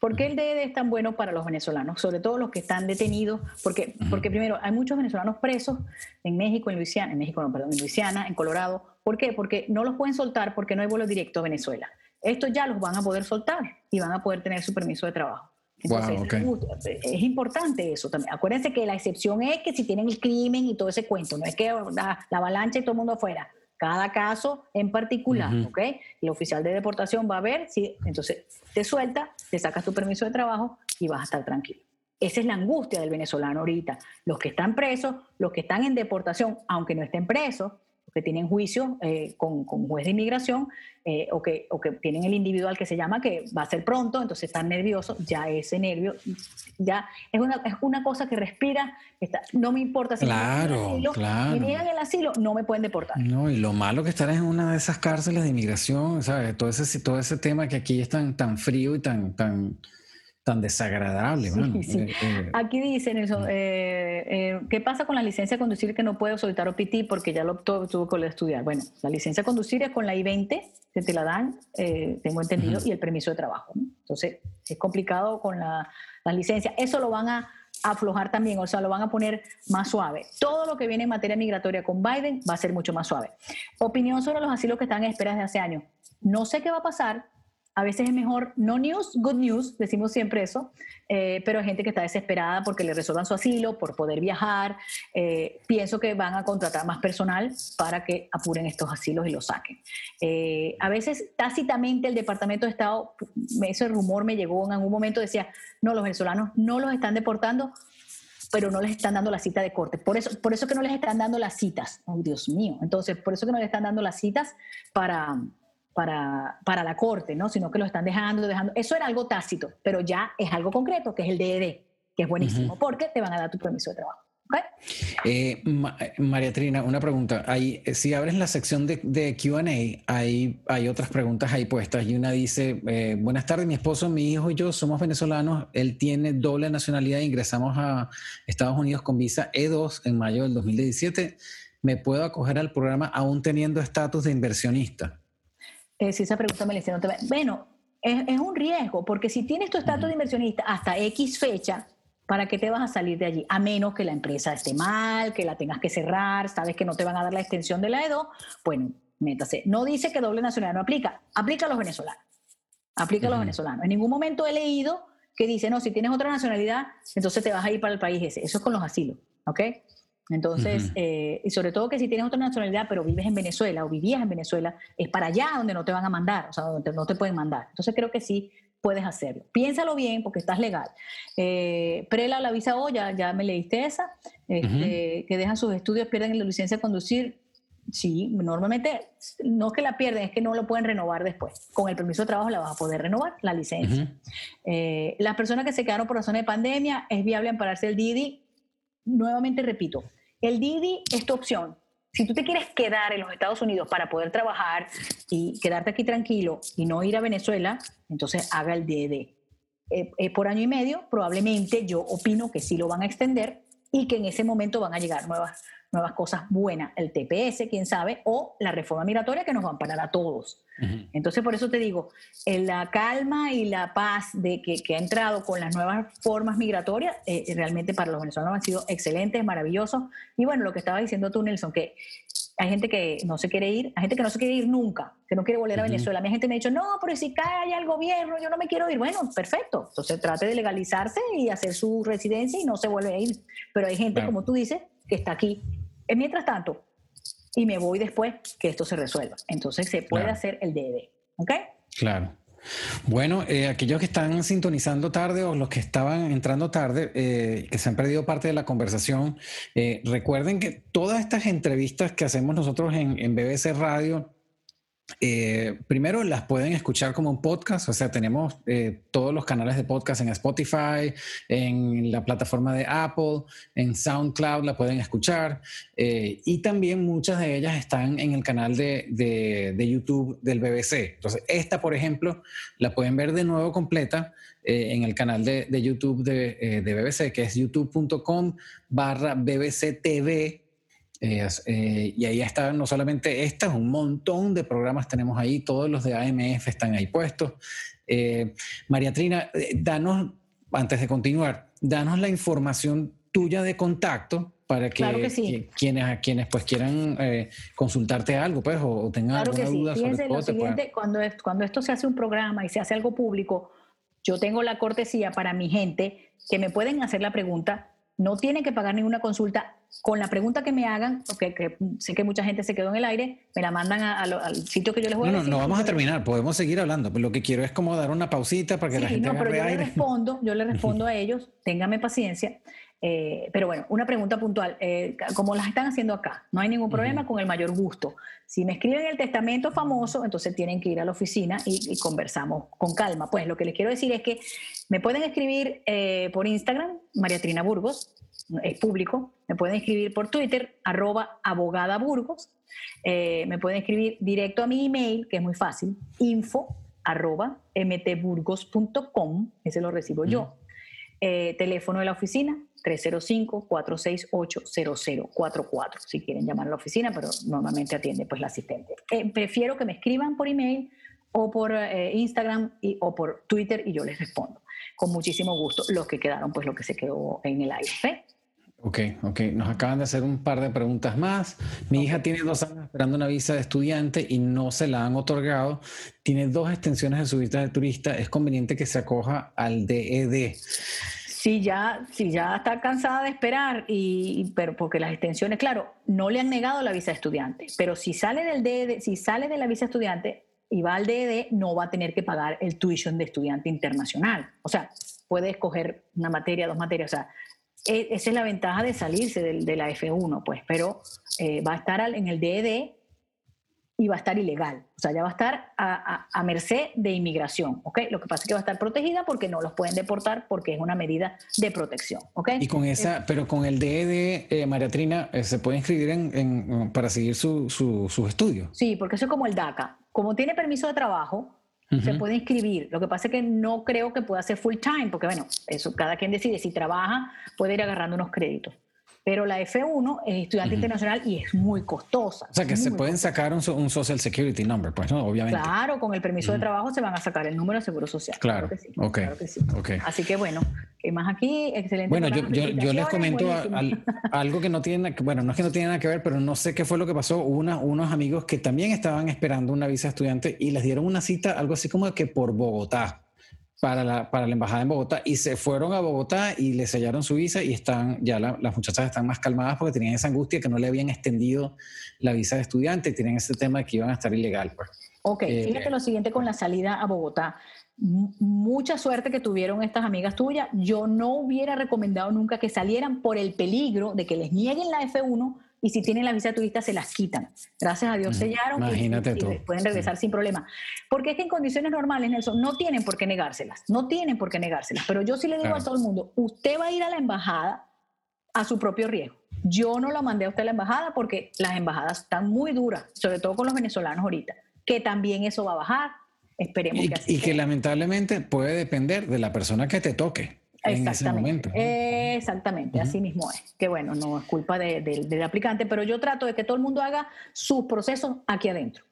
¿por qué el DED es tan bueno para los venezolanos? Sobre todo los que están detenidos, porque, porque primero, hay muchos venezolanos presos en México, en Luisiana, en México, no, perdón, en Luisiana, en Colorado, ¿Por qué? Porque no los pueden soltar porque no hay vuelo directo a Venezuela. Estos ya los van a poder soltar y van a poder tener su permiso de trabajo. Es importante eso también. Acuérdense que la excepción es que si tienen el crimen y todo ese cuento, no es que la, avalancha y todo el mundo afuera. Cada caso en particular, ¿ok? El oficial de deportación va a ver si, entonces te suelta, te sacas tu permiso de trabajo y vas a estar tranquilo. Esa es la angustia del venezolano ahorita. Los que están presos, los que están en deportación, aunque no estén presos, que tienen juicio eh, con, con, juez de inmigración eh, o, que, o que tienen el individual que se llama que va a ser pronto, entonces están nerviosos, ya ese nervio, ya es una, es una cosa que respira, está, no me importa si claro, me, claro. niegan el asilo, no me pueden deportar. No, y lo malo que estar en una de esas cárceles de inmigración, ¿sabes? Todo ese, todo ese tema que aquí es tan, tan frío y tan... tan tan desagradable. Eh, eh, Aquí dice Nelson, eh, ¿qué pasa con la licencia de conducir que no puede solicitar OPT porque ya lo optó, tuvo que estudiar? Bueno, la licencia de conducir es con la I-20, que te la dan, tengo entendido, y el permiso de trabajo. Entonces, es complicado con la, la licencia. Eso lo van a aflojar también, o sea, lo van a poner más suave. Todo lo que viene en materia migratoria con Biden va a ser mucho más suave. Opinión sobre los asilos que están en espera desde hace años. No sé qué va a pasar, a veces es mejor no news, good news, decimos siempre eso, eh, pero hay gente que está desesperada porque le resuelvan su asilo, por poder viajar. Eh, pienso que van a contratar más personal para que apuren estos asilos y los saquen. Eh, a veces tácitamente el Departamento de Estado, ese rumor me llegó en algún momento, decía, no, los venezolanos no los están deportando pero no les están dando la cita de corte. Por eso, por eso que no les están dando las citas. Oh, Dios mío. Entonces, por eso que no les están dando las citas para, para, para la corte, ¿no? sino que lo están dejando, dejando. Eso era algo tácito, pero ya es algo concreto, que es el DED, que es buenísimo, porque te van a dar tu permiso de trabajo. Eh, María Trina, una pregunta. Hay, si abres la sección de, de QA, hay, hay otras preguntas ahí puestas y una dice, eh, buenas tardes, mi esposo, mi hijo y yo somos venezolanos, él tiene doble nacionalidad, ingresamos a Estados Unidos con visa E2 en mayo del 2017, ¿me puedo acoger al programa aún teniendo estatus de inversionista? Eh, si esa pregunta me la hicieron también. Bueno, es, un riesgo, porque si tienes tu estatus de inversionista hasta X fecha, ¿para qué te vas a salir de allí? A menos que la empresa esté mal, que la tengas que cerrar, sabes que no te van a dar la extensión de la EDO, bueno, métase. No dice que doble nacionalidad no aplica, aplica a los venezolanos. Aplica a los venezolanos. En ningún momento he leído que dice, no, si tienes otra nacionalidad, entonces te vas a ir para el país ese. Eso es con los asilos, ¿ok? Entonces, eh, y sobre todo que si tienes otra nacionalidad, pero vives en Venezuela o vivías en Venezuela, es para allá donde no te van a mandar, o sea, donde no te pueden mandar. Entonces, creo que sí puedes hacerlo. Piénsalo bien porque estás legal. Eh, Prela, la visa O, ya, me leíste esa, este, que dejan sus estudios, pierden la licencia de conducir. Sí, normalmente no es que la pierden, es que no lo pueden renovar después. Con el permiso de trabajo la vas a poder renovar, la licencia. Eh, las personas que se quedaron por razones de pandemia, es viable ampararse el Didi nuevamente repito, el Didi es tu opción. Si tú te quieres quedar en los Estados Unidos para poder trabajar y quedarte aquí tranquilo y no ir a Venezuela, entonces haga el DD. Eh, eh, por año y medio, probablemente yo opino que sí lo van a extender y que en ese momento van a llegar nuevas, nuevas cosas buenas, el TPS, quién sabe, o la reforma migratoria que nos va a amparar a todos. Entonces, por eso te digo, la calma y la paz de que, ha entrado con las nuevas formas migratorias, eh, realmente para los venezolanos han sido excelentes, maravillosos. Y bueno, lo que estaba diciendo tú, Nelson, que hay gente que no se quiere ir, hay gente que no se quiere ir nunca, que no quiere volver a Venezuela. Mí gente me ha dicho, no, pero si cae allá el gobierno, yo no me quiero ir. Bueno, perfecto. Entonces trate de legalizarse y hacer su residencia y no se vuelve a ir. Pero hay gente, como tú dices, que está aquí. Mientras tanto, y me voy después que esto se resuelva. Entonces se puede hacer el DD. ¿Ok? Claro. Bueno, eh, aquellos que están sintonizando tarde o los que estaban entrando tarde, eh, que se han perdido parte de la conversación, eh, recuerden que todas estas entrevistas que hacemos nosotros en, en BBC Radio eh, primero las pueden escuchar como un podcast, o sea, tenemos eh, todos los canales de podcast en Spotify, en la plataforma de Apple, en SoundCloud la pueden escuchar eh, y también muchas de ellas están en el canal de, de, YouTube del BBC. Entonces, esta, por ejemplo, la pueden ver de nuevo completa en el canal de, de YouTube de, BBC, que es youtube.com barra BBC TV eh, y ahí está no solamente esta, un montón de programas tenemos ahí, todos los de AMF están ahí puestos. Eh, María Trina, eh, danos, antes de continuar, danos la información tuya de contacto para que, quienes, quienes pues quieran consultarte algo pues o, tengan claro alguna duda sobre lo siguiente, cuando, cuando esto se hace un programa y se hace algo público, yo tengo la cortesía para mi gente que me pueden hacer la pregunta no tienen que pagar ninguna consulta. Con la pregunta que me hagan, porque sé que mucha gente se quedó en el aire, me la mandan al sitio que yo les voy a decir. No, no vamos a terminar, podemos seguir hablando. Pero lo que quiero es como dar una pausita para que la gente no, pero yo Le respondo, yo le [laughs] respondo a ellos, téngame paciencia. Eh, pero bueno, una pregunta puntual, eh, como las están haciendo acá, no hay ningún problema, con el mayor gusto. Si me escriben el testamento famoso, entonces tienen que ir a la oficina y, conversamos con calma. Pues lo que les quiero decir es que me pueden escribir eh, por Instagram, María Trina Burgos, es público, me pueden escribir por Twitter, arroba abogada Burgos, me pueden escribir directo a mi email, que es muy fácil, info arroba mtburgos.com, ese lo recibo yo. teléfono de la oficina, 305-468-0044, si quieren llamar a la oficina, pero normalmente atiende pues la asistente. Eh, prefiero que me escriban por email o por eh, Instagram y, o por Twitter y yo les respondo. Con muchísimo gusto los que quedaron, pues lo que se quedó en el aire. Ok, ok. Nos acaban de hacer un par de preguntas más. Mi hija tiene dos años esperando una visa de estudiante y no se la han otorgado. Tiene dos extensiones de su visa de turista. Es conveniente que se acoja al DED si ya, si ya está cansada de esperar, y, pero porque las extensiones, claro, no le han negado la visa de estudiante, pero si sale, del DED, si sale de la visa estudiante y va al DED, no va a tener que pagar el tuition de estudiante internacional. O sea, puede escoger una materia, dos materias. O sea, e, esa es la ventaja de salirse de, la F1, pues, pero eh, va a estar en el DED y va a estar ilegal. O sea, ya va a estar a, merced de inmigración, ¿ok? Lo que pasa es que va a estar protegida porque no los pueden deportar porque es una medida de protección, ¿ok? Y con esa, pero con el DED, eh, María Trina, eh, ¿se puede inscribir en, para seguir sus su, estudios? Sí, porque eso es como el DACA. Como tiene permiso de trabajo, se puede inscribir. Lo que pasa es que no creo que pueda ser full time, porque bueno, eso cada quien decide. Si trabaja, puede ir agarrando unos créditos pero la F1 es estudiante internacional y es muy costosa. O sea, que se pueden sacar un, Social Security Number, pues, ¿no? Obviamente. Claro, con el permiso de trabajo se van a sacar el número de seguro social. Claro, que sí. claro que sí. Así que bueno, ¿qué más aquí? Excelente. Bueno, yo, yo, les comento [laughs] algo que no tiene, bueno, no es que no tiene nada que ver, pero no sé qué fue lo que pasó. Hubo unos amigos que también estaban esperando una visa estudiante y les dieron una cita, algo así como que por Bogotá para la, para la embajada en Bogotá y se fueron a Bogotá y le sellaron su visa y están ya las muchachas están más calmadas porque tenían esa angustia que no le habían extendido la visa de estudiante y tienen ese tema de que iban a estar ilegal. Pues. Ok, eh, fíjate lo siguiente con la salida a Bogotá. mucha suerte que tuvieron estas amigas tuyas. Yo no hubiera recomendado nunca que salieran por el peligro de que les nieguen la F1 y si tienen la visa turista se las quitan. Gracias a Dios sellaron Imagínate y, pueden regresar sin problema. Porque es que en condiciones normales, Nelson, no tienen por qué negárselas, no tienen por qué negárselas. Pero yo sí le digo a todo el mundo, usted va a ir a la embajada a su propio riesgo. Yo no la mandé a usted a la embajada porque las embajadas están muy duras, sobre todo con los venezolanos ahorita, que también eso va a bajar. Esperemos y, que así Y que lamentablemente puede depender de la persona que te toque. En ese momento. Exactamente, así mismo es. Que bueno, no es culpa del aplicante, pero yo trato de que todo el mundo haga sus procesos aquí adentro.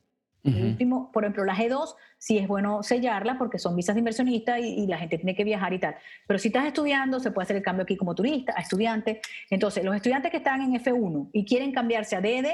último, por ejemplo, la G2, sí es bueno sellarla porque son visas de inversionista y, la gente tiene que viajar y tal. Pero si estás estudiando, se puede hacer el cambio aquí como turista, a estudiante. Entonces, los estudiantes que están en F1 y quieren cambiarse a DD,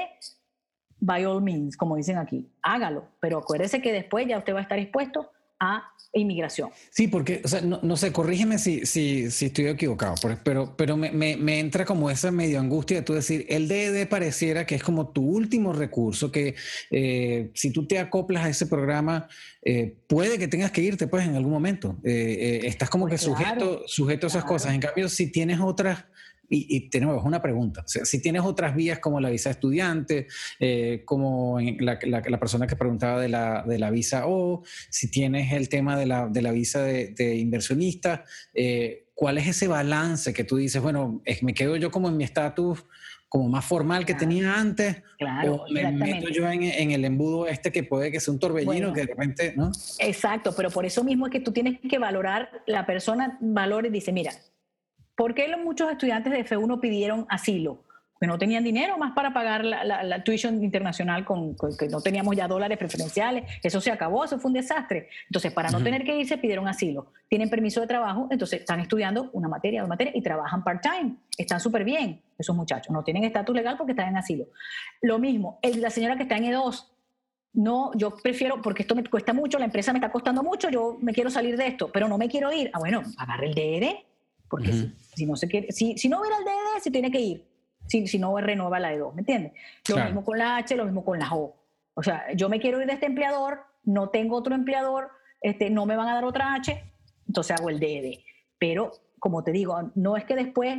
by all means, como dicen aquí, hágalo. Pero acuérdese que después ya usted va a estar expuesto a inmigración. Sí, porque, o sea, no, sé, corrígeme si, si, si, estoy equivocado, pero, pero me, me, entra como esa medio angustia de tú decir, el DED pareciera que es como tu último recurso, que eh, si tú te acoplas a ese programa, eh, puede que tengas que irte pues en algún momento. Eh, estás como pues que sujeto, sujeto a esas cosas. En cambio, si tienes otras y, tenemos una pregunta. si tienes otras vías como la visa estudiante, eh, como la, la, persona que preguntaba de la, de la visa O, si tienes el tema de la, de la visa de, inversionista, eh, ¿cuál es ese balance que tú dices, bueno, me quedo yo como en mi estatus como más formal que tenía antes, claro, o me meto yo en, en, el embudo este que puede que sea un torbellino que de repente, ¿no? Exacto, pero por eso mismo es que tú tienes que valorar, la persona valora y dice, mira, ¿Por qué muchos estudiantes de F1 pidieron asilo? Que no tenían dinero más para pagar la, la, tuition internacional, con, que no teníamos ya dólares preferenciales. Eso se acabó, eso fue un desastre. Entonces, para no tener que irse, pidieron asilo. Tienen permiso de trabajo, entonces están estudiando una materia, dos materias y trabajan part-time. Están súper bien esos muchachos. No tienen estatus legal porque están en asilo. Lo mismo, el, la señora que está en E2, no, yo prefiero, porque esto me cuesta mucho, la empresa me está costando mucho, yo me quiero salir de esto, pero no me quiero ir. Ah, bueno, agarre el DD, porque si, no se quiere, si, si no hubiera el DD, se tiene que ir. Si, si no renueva la E2, ¿me entiendes? Lo mismo con la H, lo mismo con la O. O sea, yo me quiero ir de este empleador, no tengo otro empleador, este, no me van a dar otra H, entonces hago el DD. Pero, como te digo, no es que después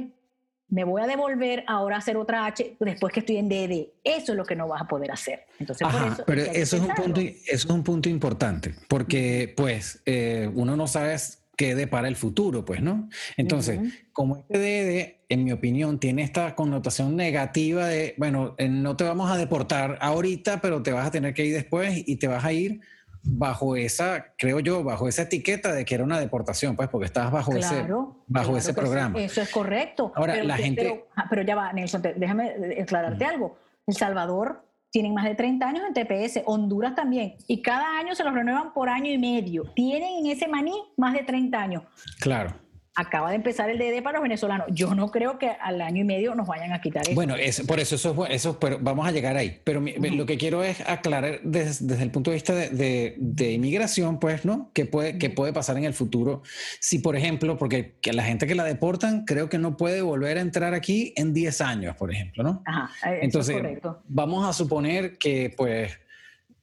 me voy a devolver ahora a hacer otra H después que estoy en DD. Eso es lo que no vas a poder hacer. Entonces, por eso, pero eso es, un punto, eso es un punto importante, porque pues eh, uno no sabe quede para el futuro, pues, ¿no? Entonces, como este DD, en mi opinión, tiene esta connotación negativa de, bueno, eh, no te vamos a deportar ahorita, pero te vas a tener que ir después y te vas a ir bajo esa, creo yo, bajo esa etiqueta de que era una deportación, pues, porque estabas bajo ese, bajo ese programa. Eso es correcto. Ahora, la gente... Pero, ya va, Nelson, déjame aclararte algo. El Salvador tienen más de 30 años en TPS, Honduras también, y cada año se los renuevan por año y medio. Tienen en ese maní más de 30 años. Claro acaba de empezar el DD para los venezolanos. Yo no creo que al año y medio nos vayan a quitar eso. Bueno, es, por eso eso es eso, pero vamos a llegar ahí. Pero lo que quiero es aclarar desde, el punto de vista de, de, inmigración, pues, ¿no? ¿Qué puede, qué puede pasar en el futuro? Si, por ejemplo, porque que la gente que la deportan creo que no puede volver a entrar aquí en 10 años, por ejemplo, ¿no? Ajá, Entonces, vamos a suponer que, pues,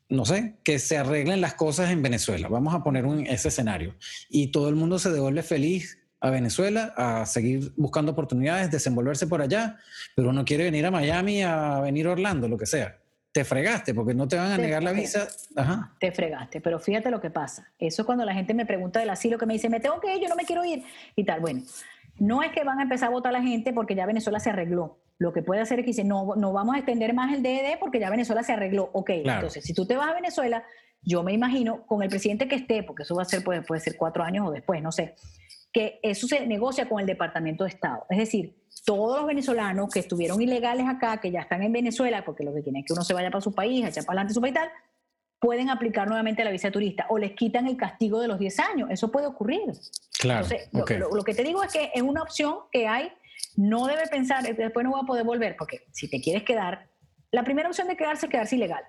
no sé, que se arreglen las cosas en Venezuela. Vamos a poner un, ese escenario. Y todo el mundo se devuelve feliz a Venezuela a seguir buscando oportunidades, desenvolverse por allá, pero uno quiere venir a Miami, a venir a Orlando, lo que sea. Te fregaste porque no te van a negar la visa. Ajá. Te fregaste, pero fíjate lo que pasa. Eso es cuando la gente me pregunta del asilo, que me dice, me tengo que ir, yo no me quiero ir y tal. Bueno, no es que van a empezar a votar la gente porque ya Venezuela se arregló. Lo que puede hacer es que dice, no, no vamos a extender más el DED porque ya Venezuela se arregló. Ok, entonces si tú te vas a Venezuela, yo me imagino con el presidente que esté, porque eso va a ser, puede, puede ser cuatro años o después, no sé que eso se negocia con el Departamento de Estado. Es decir, todos los venezolanos que estuvieron ilegales acá, que ya están en Venezuela, porque lo que quieren es que uno se vaya para su país, allá para adelante su país y tal, pueden aplicar nuevamente la visa turista o les quitan el castigo de los 10 años. Eso puede ocurrir. Claro. Entonces, lo, que te digo es que es una opción que hay. No debe pensar, después no voy a poder volver, porque si te quieres quedar, la primera opción de quedarse es quedarse ilegal.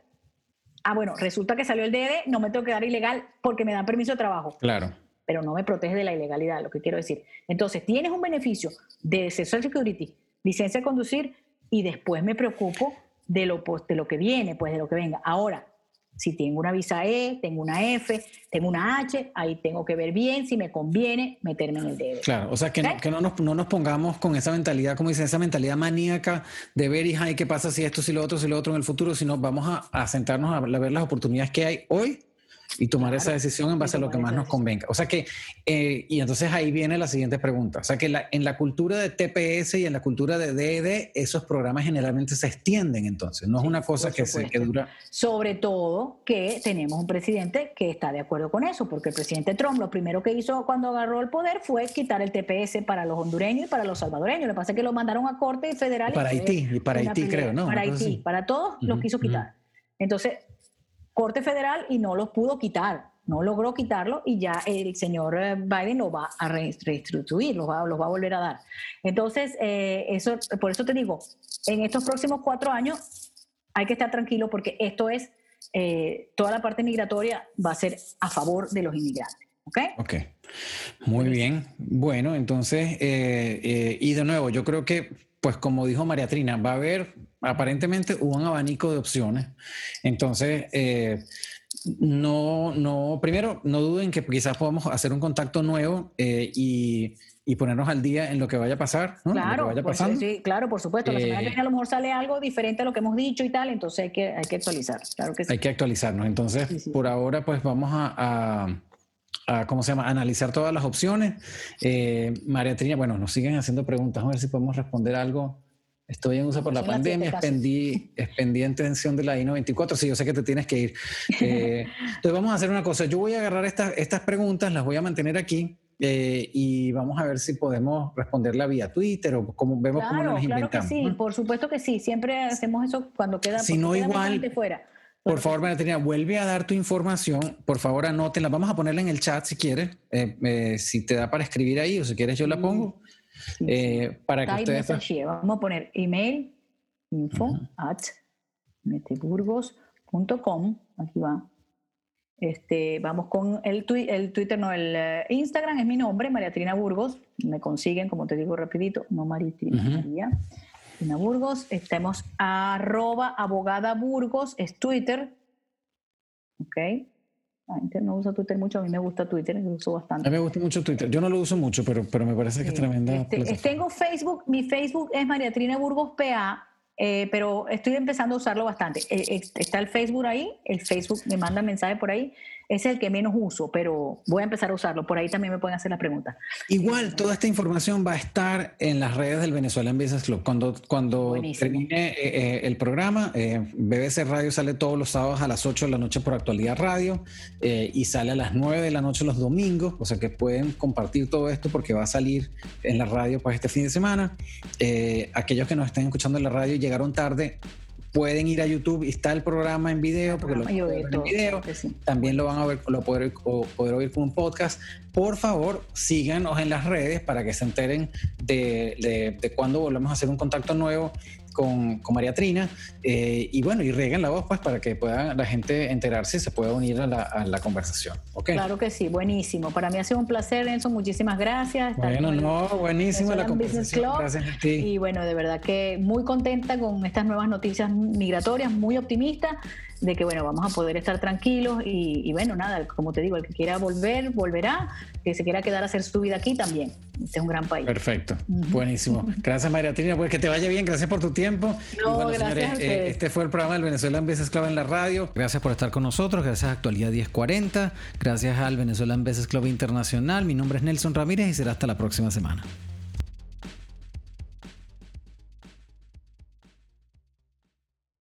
Ah, bueno, resulta que salió el DD, no me tengo que quedar ilegal porque me dan permiso de trabajo. Claro pero no me protege de la ilegalidad, lo que quiero decir. Entonces, tienes un beneficio de Social Security, licencia de conducir, y después me preocupo de lo, de lo que viene, pues de lo que venga. Ahora, si tengo una visa E, tengo una F, tengo una H, ahí tengo que ver bien si me conviene meterme en el DD. Claro, o sea, que, no, que no, nos, no, nos, pongamos con esa mentalidad, como dicen, esa mentalidad maníaca de ver, y qué pasa si esto, si lo otro, si lo otro en el futuro, sino vamos a, a sentarnos a ver las oportunidades que hay hoy y tomar esa decisión en base a lo que más nos convenga. O sea que, eh, y entonces ahí viene la siguiente pregunta. O sea que en la cultura de TPS y en la cultura de DED, esos programas generalmente se extienden entonces, no es una cosa que, se, que dura. Sobre todo que tenemos un presidente que está de acuerdo con eso, porque el presidente Trump lo primero que hizo cuando agarró el poder fue quitar el TPS para los hondureños y para los salvadoreños. Lo que pasa es que lo mandaron a corte federal. Para Haití, y para Haití creo, ¿no? Para Haití, para todos los quiso quitar. Entonces, Corte Federal y no los pudo quitar, no logró quitarlo y ya el señor eh, Biden lo va a restituir, los va, los va a volver a dar. Entonces, eh, eso, por eso te digo, en estos próximos cuatro años hay que estar tranquilo porque esto es, eh, toda la parte migratoria va a ser a favor de los inmigrantes. ¿Ok? Ok. Muy bien. Bueno, entonces, y de nuevo, yo creo que, pues como dijo María Trina, va a haber aparentemente un abanico de opciones. Entonces, eh, no, no, primero, no duden que quizás podamos hacer un contacto nuevo eh, y, ponernos al día en lo que vaya a pasar. Claro, pues, sí, claro, por supuesto. La semana que viene a lo mejor sale algo diferente a lo que hemos dicho y tal, entonces hay que, hay que actualizar. Claro que sí. Hay que actualizarnos. Entonces, por ahora, pues vamos a, ¿cómo se llama? Analizar todas las opciones. Eh, María Trina, bueno, nos siguen haciendo preguntas, a ver si podemos responder algo. Estoy en uso por la pandemia, expendí, expendí en tensión de la I-94. Sí, yo sé que te tienes que ir. Eh, entonces vamos a hacer una cosa. Yo voy a agarrar estas, estas preguntas, las voy a mantener aquí eh, y vamos a ver si podemos responderla vía Twitter o cómo vemos cómo nos inventamos. Claro que sí, por supuesto que sí. Siempre hacemos eso cuando queda, si no igual, fuera. Por favor, María vuelve a dar tu información. Por favor, anótenla. Vamos a ponerla en el chat si quieres. Eh, si te da para escribir ahí o si quieres yo la pongo. Eh, para que ustedes... Vamos a poner email info at meteburgos.com. Aquí va. Este, vamos con el, el Twitter, no, el eh, Instagram es mi nombre, María Trina Burgos. Me consiguen, como te digo rapidito, no María Trina, María Trina Burgos. Estamos arroba abogada Burgos, es Twitter. ¿Ok? La gente no usa Twitter mucho, a mí me gusta Twitter, lo uso bastante. A mí me gusta mucho Twitter. Yo no lo uso mucho, pero, pero me parece que es tremenda. Este, tengo Facebook, mi Facebook es María Trina Burgos PA, eh, pero estoy empezando a usarlo bastante. Eh, está el Facebook ahí, el Facebook me manda mensaje por ahí es el que menos uso, pero voy a empezar a usarlo. Por ahí también me pueden hacer la pregunta. Igual, toda esta información va a estar en las redes del Venezuelan Business Club. Cuando, cuando termine eh, eh, el programa, eh, BBC Radio sale todos los sábados a las 8 de la noche por Actualidad Radio y sale a las 9 de la noche los domingos. O sea que pueden compartir todo esto porque va a salir en la radio pues este fin de semana. aquellos que nos estén escuchando en la radio y llegaron tarde, pueden ir a YouTube y está el programa en video, porque lo en video. También lo van a ver, lo poder, poder oír con un podcast. Por favor, síganos en las redes para que se enteren de, de, de cuando volvemos a hacer un contacto nuevo con, María Trina. Eh, y bueno, y reguen la voz pues para que pueda la gente enterarse y se pueda unir a la, conversación. Claro que sí, buenísimo. Para mí ha sido un placer, Nelson. Muchísimas gracias. Bueno, no, buenísimo la conversación. Gracias a ti. Y bueno, de verdad que muy contenta con estas nuevas noticias migratorias, muy optimista de que bueno, vamos a poder estar tranquilos y, bueno, nada, como te digo, el que quiera volver, volverá, que se quiera quedar a hacer su vida aquí también. Este es un gran país. Perfecto, buenísimo. Gracias María Trina, pues que te vaya bien, gracias por tu tiempo. No, gracias eh, este fue el programa del Venezuelan Business Club en la radio. Gracias por estar con nosotros, gracias a Actualidad 1040, gracias al Venezuelan Business Club Internacional. Mi nombre es Nelson Ramírez y será hasta la próxima semana.